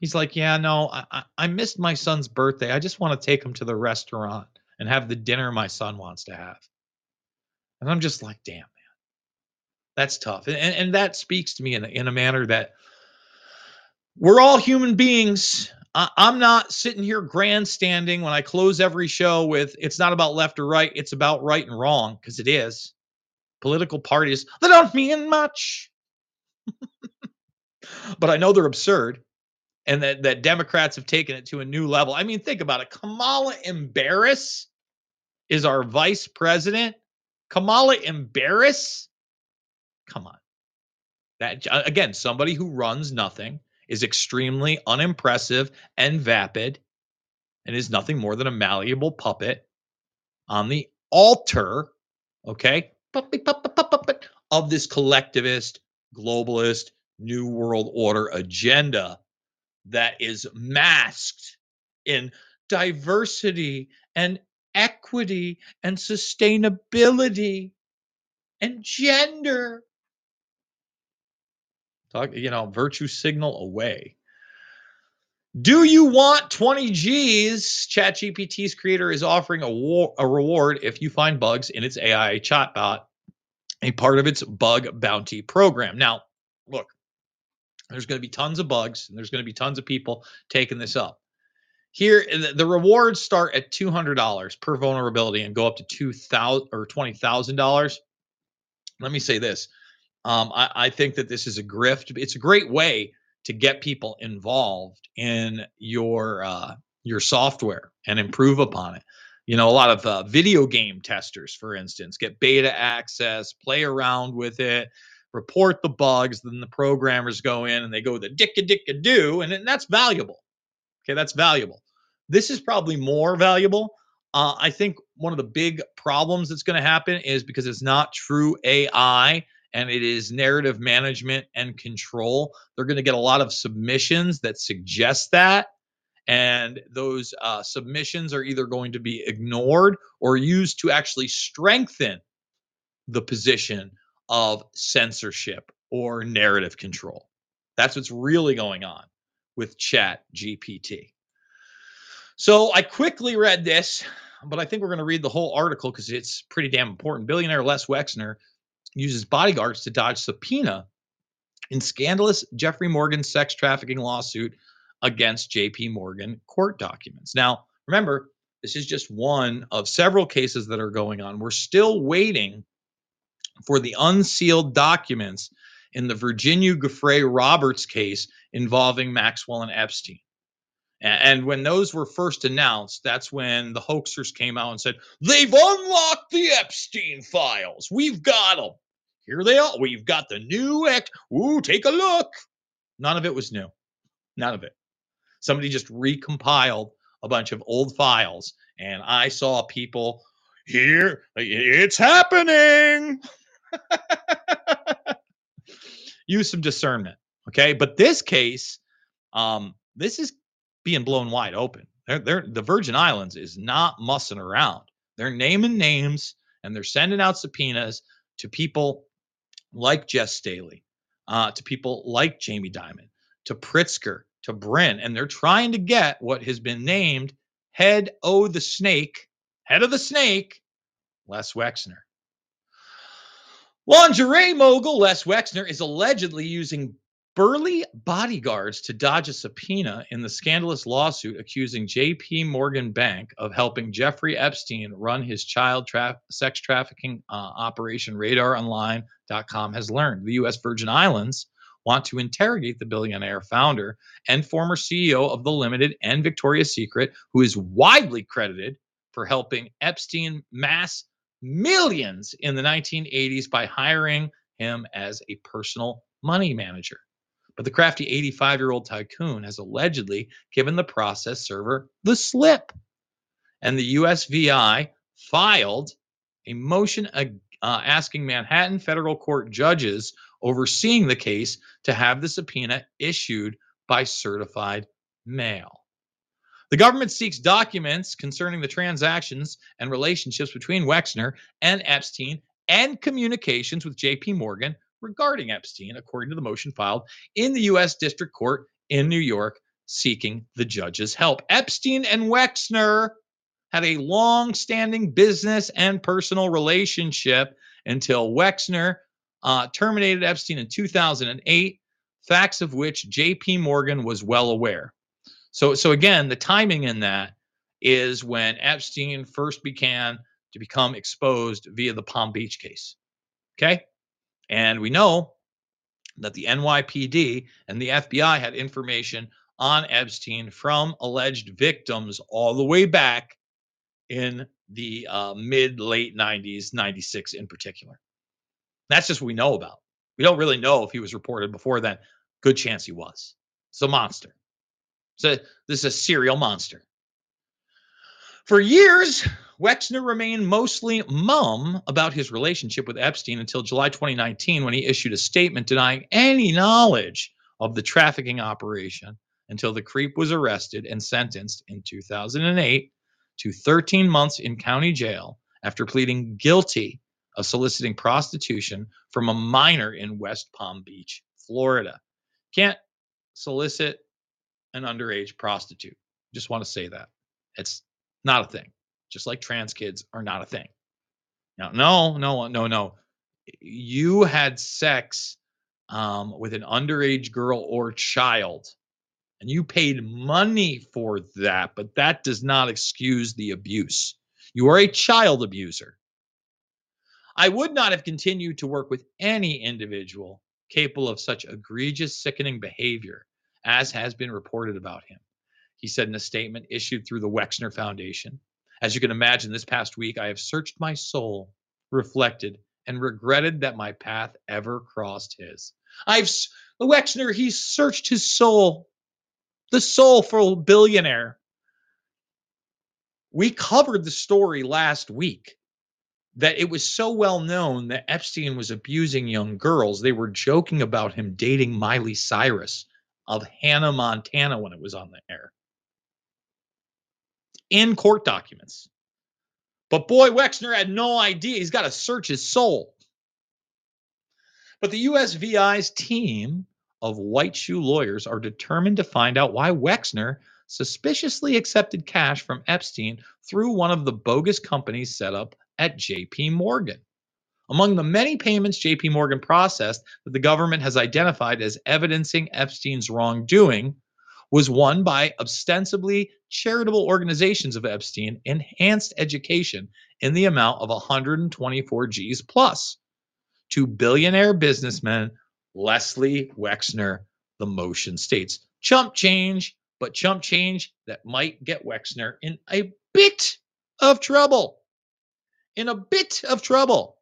He's like, yeah, no, I, I, missed my son's birthday. I just want to take him to the restaurant and have the dinner my son wants to have. And I'm just like, damn, that's tough. And, and, that speaks to me in a, in a manner that we're all human beings. I, I'm not sitting here grandstanding when I close every show with it's not about left or right, it's about right and wrong, because it is. Political parties, they don't mean much. but I know they're absurd and that, that Democrats have taken it to a new level. I mean, think about it. Kamala Embarrass is our vice president. Kamala Embarrass? Come on. That again, somebody who runs nothing is extremely unimpressive and vapid and is nothing more than a malleable puppet on the altar, okay, of this collectivist, globalist, new world order agenda that is masked in diversity and equity and sustainability and gender. Talk, you know, virtue signal away. Do you want 20 G's? ChatGPT's creator is offering a, war, a reward if you find bugs in its AI chatbot, a part of its bug bounty program. Now, look, there's going to be tons of bugs and there's going to be tons of people taking this up. Here, the rewards start at $200 per vulnerability and go up to 2000 or $20,000. Let me say this. Um, I, I think that this is a grift. It's a great way to get people involved in your uh, your software and improve upon it. You know, a lot of uh, video game testers, for instance, get beta access, play around with it, report the bugs. Then the programmers go in and they go the dicka dicka do, and, and that's valuable. Okay, that's valuable. This is probably more valuable. Uh, I think one of the big problems that's going to happen is because it's not true AI and it is narrative management and control. They're going to get a lot of submissions that suggest that. And those uh, submissions are either going to be ignored or used to actually strengthen the position of censorship or narrative control. That's what's really going on with Chat GPT. So I quickly read this, but I think we're going to read the whole article because it's pretty damn important. Billionaire Les Wexner uses bodyguards to dodge subpoena in scandalous Jeffrey Morgan sex trafficking lawsuit against JP Morgan court documents. Now, remember, this is just one of several cases that are going on. We're still waiting for the unsealed documents in the Virginia Giuffre Roberts case involving Maxwell and Epstein. And when those were first announced, that's when the hoaxers came out and said, They've unlocked the Epstein files. We've got them. Here they are. We've got the new act. Ooh, take a look. None of it was new. None of it. Somebody just recompiled a bunch of old files. And I saw people here. It's happening. Use some discernment. Okay. But this case, um, this is being blown wide open. They're, they're, the Virgin Islands is not mussing around. They're naming names and they're sending out subpoenas to people like Jes Staley, uh, to people like Jamie Dimon, to Pritzker, to Brin, and they're trying to get what has been named head o the snake, head of the snake, Les Wexner. Lingerie mogul Les Wexner is allegedly using burly bodyguards to dodge a subpoena in the scandalous lawsuit accusing JP Morgan Bank of helping Jeffrey Epstein run his child tra- sex trafficking uh, operation radaronline.com has learned. The US Virgin Islands want to interrogate the billionaire founder and former CEO of The Limited and Victoria's Secret, who is widely credited for helping Epstein mass millions in the 1980s by hiring him as a personal money manager. But the crafty 85 year old tycoon has allegedly given the process server the slip. And the USVI filed a motion uh, asking Manhattan federal court judges overseeing the case to have the subpoena issued by certified mail. The government seeks documents concerning the transactions and relationships between Wexner and Epstein and communications with JP Morgan regarding Epstein, according to the motion filed in the U.S. District Court in New York, seeking the judge's help. Epstein and Wexner had a long standing business and personal relationship until Wexner uh, terminated Epstein in 2008, facts of which JP Morgan was well aware. So, so again, the timing in that is when Epstein first began to become exposed via the Palm Beach case. Okay. And we know that the NYPD and the FBI had information on Epstein from alleged victims all the way back in the uh, mid late 90s, 96 in particular. That's just what we know about. We don't really know if he was reported before then. Good chance he was. It's a monster. So this is a serial monster. For years, Wexner remained mostly mum about his relationship with Epstein until July 2019 when he issued a statement denying any knowledge of the trafficking operation until the creep was arrested and sentenced in 2008 to 13 months in county jail after pleading guilty of soliciting prostitution from a minor in West Palm Beach, Florida. Can't solicit an underage prostitute. Just want to say that. It's not a thing. Just like trans kids are not a thing. No, no, no, no, no. You had sex um, with an underage girl or child and you paid money for that, but that does not excuse the abuse. You are a child abuser. I would not have continued to work with any individual capable of such egregious, sickening behavior as has been reported about him. He said in a statement issued through the Wexner Foundation. As you can imagine, this past week I have searched my soul, reflected, and regretted that my path ever crossed his. I've Wexner, oh, he searched his soul the soulful billionaire. We covered the story last week that it was so well known that Epstein was abusing young girls. They were joking about him dating Miley Cyrus of Hannah, Montana when it was on the air in court documents. But boy, Wexner had no idea. He's got to search his soul. But the USVI's team of white shoe lawyers are determined to find out why Wexner suspiciously accepted cash from Epstein through one of the bogus companies set up at JP Morgan. Among the many payments JP Morgan processed that the government has identified as evidencing Epstein's wrongdoing was won by ostensibly charitable organizations of Epstein enhanced education in the amount of 124 G's plus to billionaire businessmen Leslie Wexner, the motion states. Chump change, but chump change that might get Wexner in a bit of trouble. In a bit of trouble.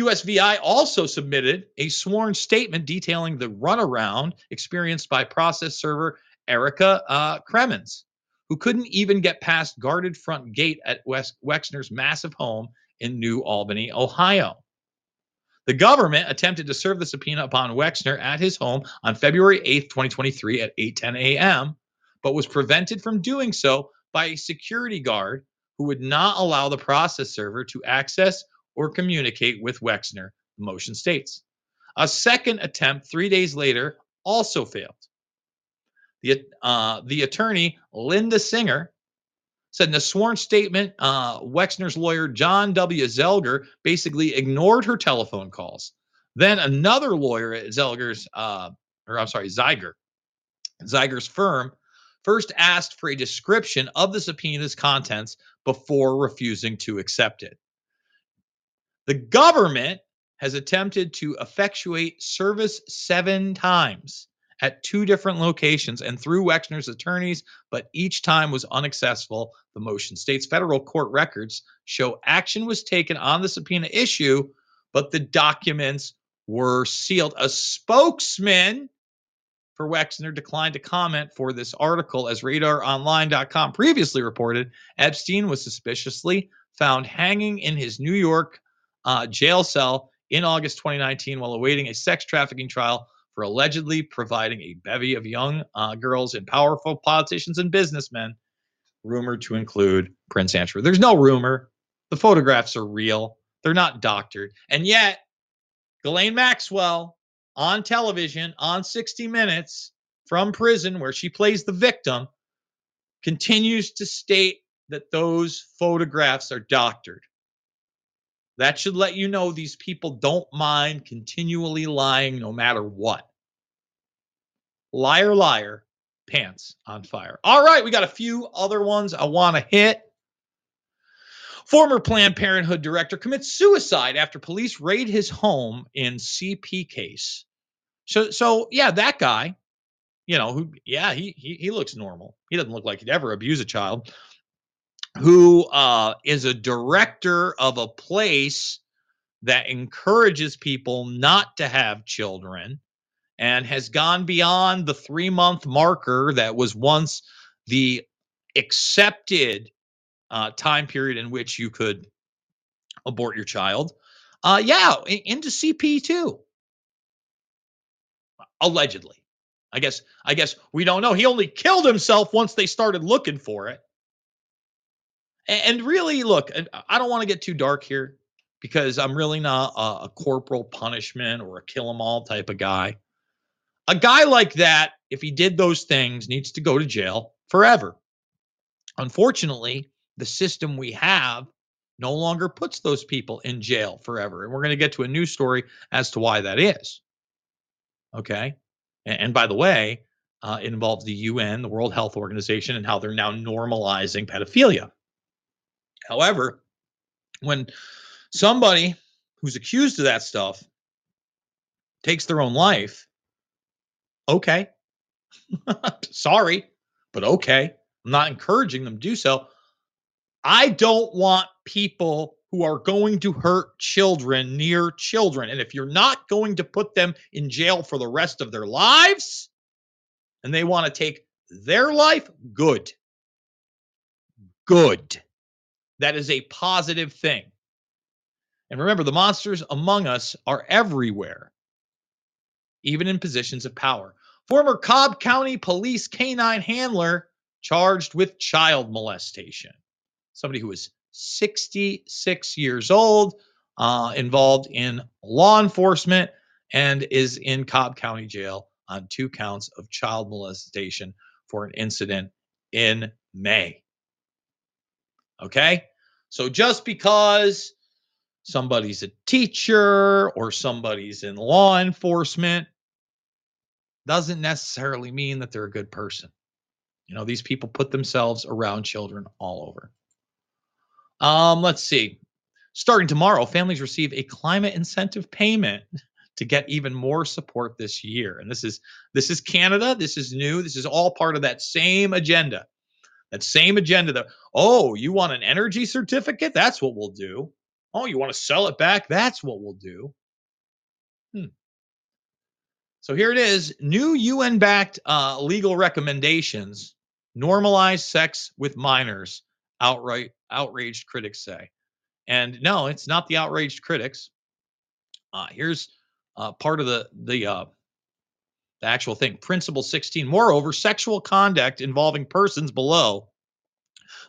USVI also submitted a sworn statement detailing the runaround experienced by process server Erica uh, Cremins, who couldn't even get past guarded front gate at Wexner's massive home in New Albany, Ohio. The government attempted to serve the subpoena upon Wexner at his home on February 8, 2023 at 8:10 a.m., but was prevented from doing so by a security guard who would not allow the process server to access or communicate with Wexner, the motion states. A second attempt 3 days later also failed. The, uh, the attorney, Linda Singer, said in a sworn statement, uh, Wexner's lawyer, John W. Zelger, basically ignored her telephone calls. Then another lawyer at Zelger's, uh, or I'm sorry, Zeiger, Zeiger's firm, first asked for a description of the subpoena's contents before refusing to accept it. The government has attempted to effectuate service seven times at two different locations and through Wexner's attorneys, but each time was unsuccessful. The motion states federal court records show action was taken on the subpoena issue, but the documents were sealed. A spokesman for Wexner declined to comment for this article as radaronline.com previously reported Epstein was suspiciously found hanging in his New York uh, jail cell in August 2019 while awaiting a sex trafficking trial for allegedly providing a bevy of young uh, girls and powerful politicians and businessmen, rumored to include Prince Andrew. There's no rumor. The photographs are real. They're not doctored. And yet, Ghislaine Maxwell on television on 60 Minutes from prison, where she plays the victim, continues to state that those photographs are doctored. That should let you know these people don't mind continually lying no matter what. Liar, liar, pants on fire. All right, we got a few other ones I want to hit. Former Planned Parenthood director commits suicide after police raid his home in CP case. So, so yeah, that guy, you know, who, yeah, he he, he looks normal. He doesn't look like he'd ever abuse a child. Who uh, is a director of a place that encourages people not to have children and has gone beyond the three month marker that was once the accepted uh, time period in which you could abort your child. Uh, yeah, in, into CP too. Allegedly. I guess I guess we don't know. He only killed himself once they started looking for it. And, and really, look, I don't want to get too dark here because I'm really not a, a corporal punishment or a kill 'em all type of guy. A guy like that, if he did those things, needs to go to jail forever. Unfortunately, the system we have no longer puts those people in jail forever. And we're going to get to a new story as to why that is. Okay. And, and by the way, uh, it involves the UN, the World Health Organization, and how they're now normalizing pedophilia. However, when somebody who's accused of that stuff takes their own life, okay. Sorry, but okay. I'm not encouraging them to do so. I don't want people who are going to hurt children near children. And if you're not going to put them in jail for the rest of their lives and they want to take their life, good. Good. That is a positive thing. And remember, the monsters among us are everywhere, even in positions of power. Former Cobb County Police canine handler charged with child molestation. Somebody who is 66 years old, uh, involved in law enforcement, and is in Cobb County Jail on two counts of child molestation for an incident in May. Okay? So just because somebody's a teacher or somebody's in law enforcement doesn't necessarily mean that they're a good person. You know, these people put themselves around children all over. Um, let's see. Starting tomorrow, families receive a climate incentive payment to get even more support this year. And this is this is Canada. This is new. This is all part of that same agenda. That same agenda that, oh, you want an energy certificate? That's what we'll do. Oh, you want to sell it back? That's what we'll do. Hmm. So here it is new UN backed uh, legal recommendations normalize sex with minors, outright outraged critics say. And no, it's not the outraged critics. Uh, here's uh, part of the the uh, the actual thing. Principle 16. Moreover, sexual conduct involving persons below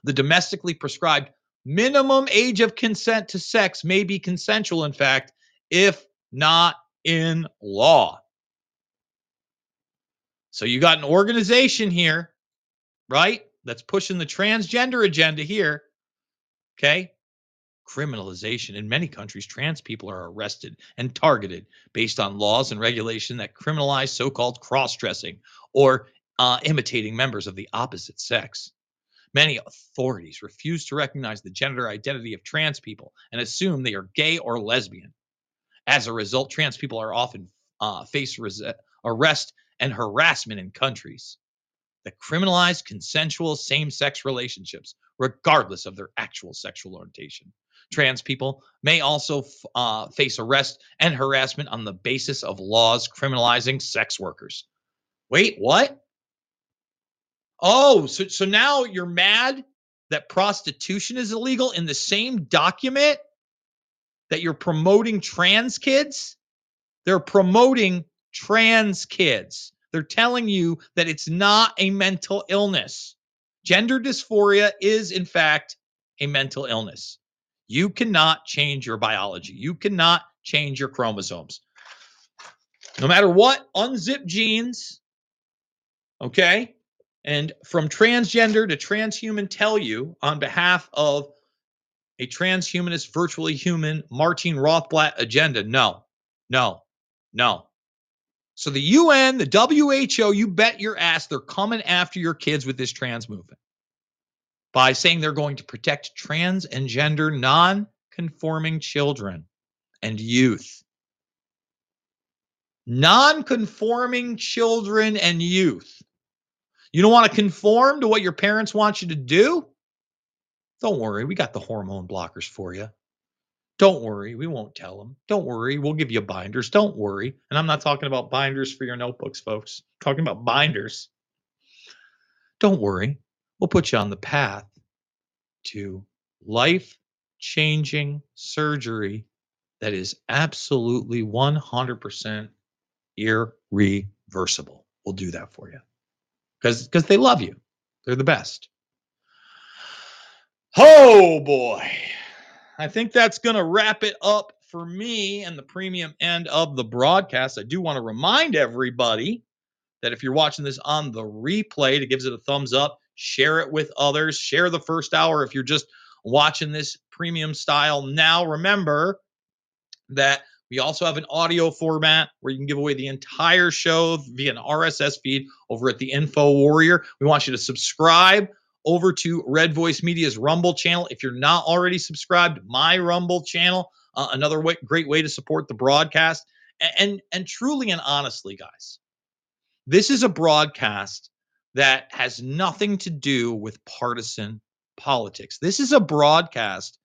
the domestically prescribed minimum age of consent to sex may be consensual, in fact, if not in law. So you got an organization here, right, that's pushing the transgender agenda here. Okay criminalization. In many countries, trans people are arrested and targeted based on laws and regulation that criminalize so called cross dressing or uh, imitating members of the opposite sex. Many authorities refuse to recognize the gender identity of trans people and assume they are gay or lesbian. As a result, trans people are often uh, face res- arrest and harassment in countries that criminalize consensual same sex relationships, regardless of their actual sexual orientation. Trans people may also uh, face arrest and harassment on the basis of laws criminalizing sex workers. Wait, what? Oh, so, so now you're mad that prostitution is illegal in the same document that you're promoting trans kids? They're promoting trans kids. They're telling you that it's not a mental illness. Gender dysphoria is, in fact, a mental illness. You cannot change your biology. You cannot change your chromosomes. No matter what, unzip genes, okay? And from transgender to transhuman tell you on behalf of a transhumanist, virtually human Martin Rothblatt agenda. No, no, no. So the UN, the WHO, you bet your ass they're coming after your kids with this trans movement by saying they're going to protect trans and gender non conforming children and youth. Non conforming children and youth. You don't want to conform to what your parents want you to do? Don't worry, we got the hormone blockers for you. Don't worry, we won't tell them. Don't worry, we'll give you binders. Don't worry. And I'm not talking about binders for your notebooks, folks. I'm talking about binders. Don't worry, we'll put you on the path to life changing surgery that is absolutely 100% irreversible. We'll do that for you because because they love you. They're the best. Oh boy. I think that's going to wrap it up for me and the premium end of the broadcast. I do want to remind everybody that if you're watching this on the replay, to gives it a thumbs up, share it with others, share the first hour if you're just watching this premium style now. Remember that we also have an audio format where you can give away the entire show via an RSS feed over at the Info Warrior. We want you to subscribe over to Red Voice Media's Rumble channel. If you're not already subscribed, my Rumble channel, uh, another way, great way to support the broadcast. And, and and truly and honestly, guys, this is a broadcast that has nothing to do with partisan politics. This is a broadcast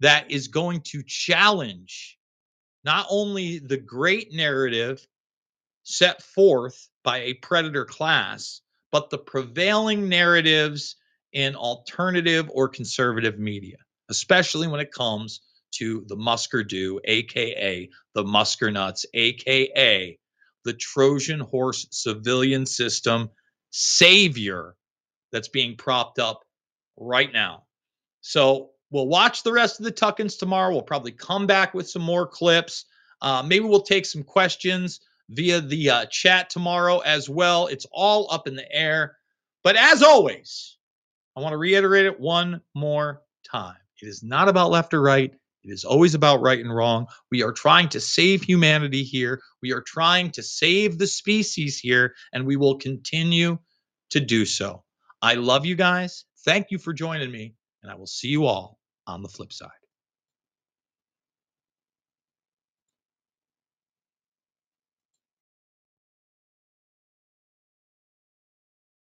that is going to challenge not only the great narrative set forth by a predator class, but the prevailing narratives in alternative or conservative media, especially when it comes to the Muskerdoo, aka the Muskernutz, aka the Trojan horse civilian system savior that's being propped up right now. So we'll watch the rest of the Tuckins tomorrow. We'll probably come back with some more clips. Uh, maybe we'll take some questions via the uh, chat tomorrow as well. It's all up in the air. But as always, I want to reiterate it one more time. It is not about left or right. It is always about right and wrong. We are trying to save humanity here. We are trying to save the species here, and we will continue to do so. I love you guys. Thank you for joining me, and I will see you all on the flip side.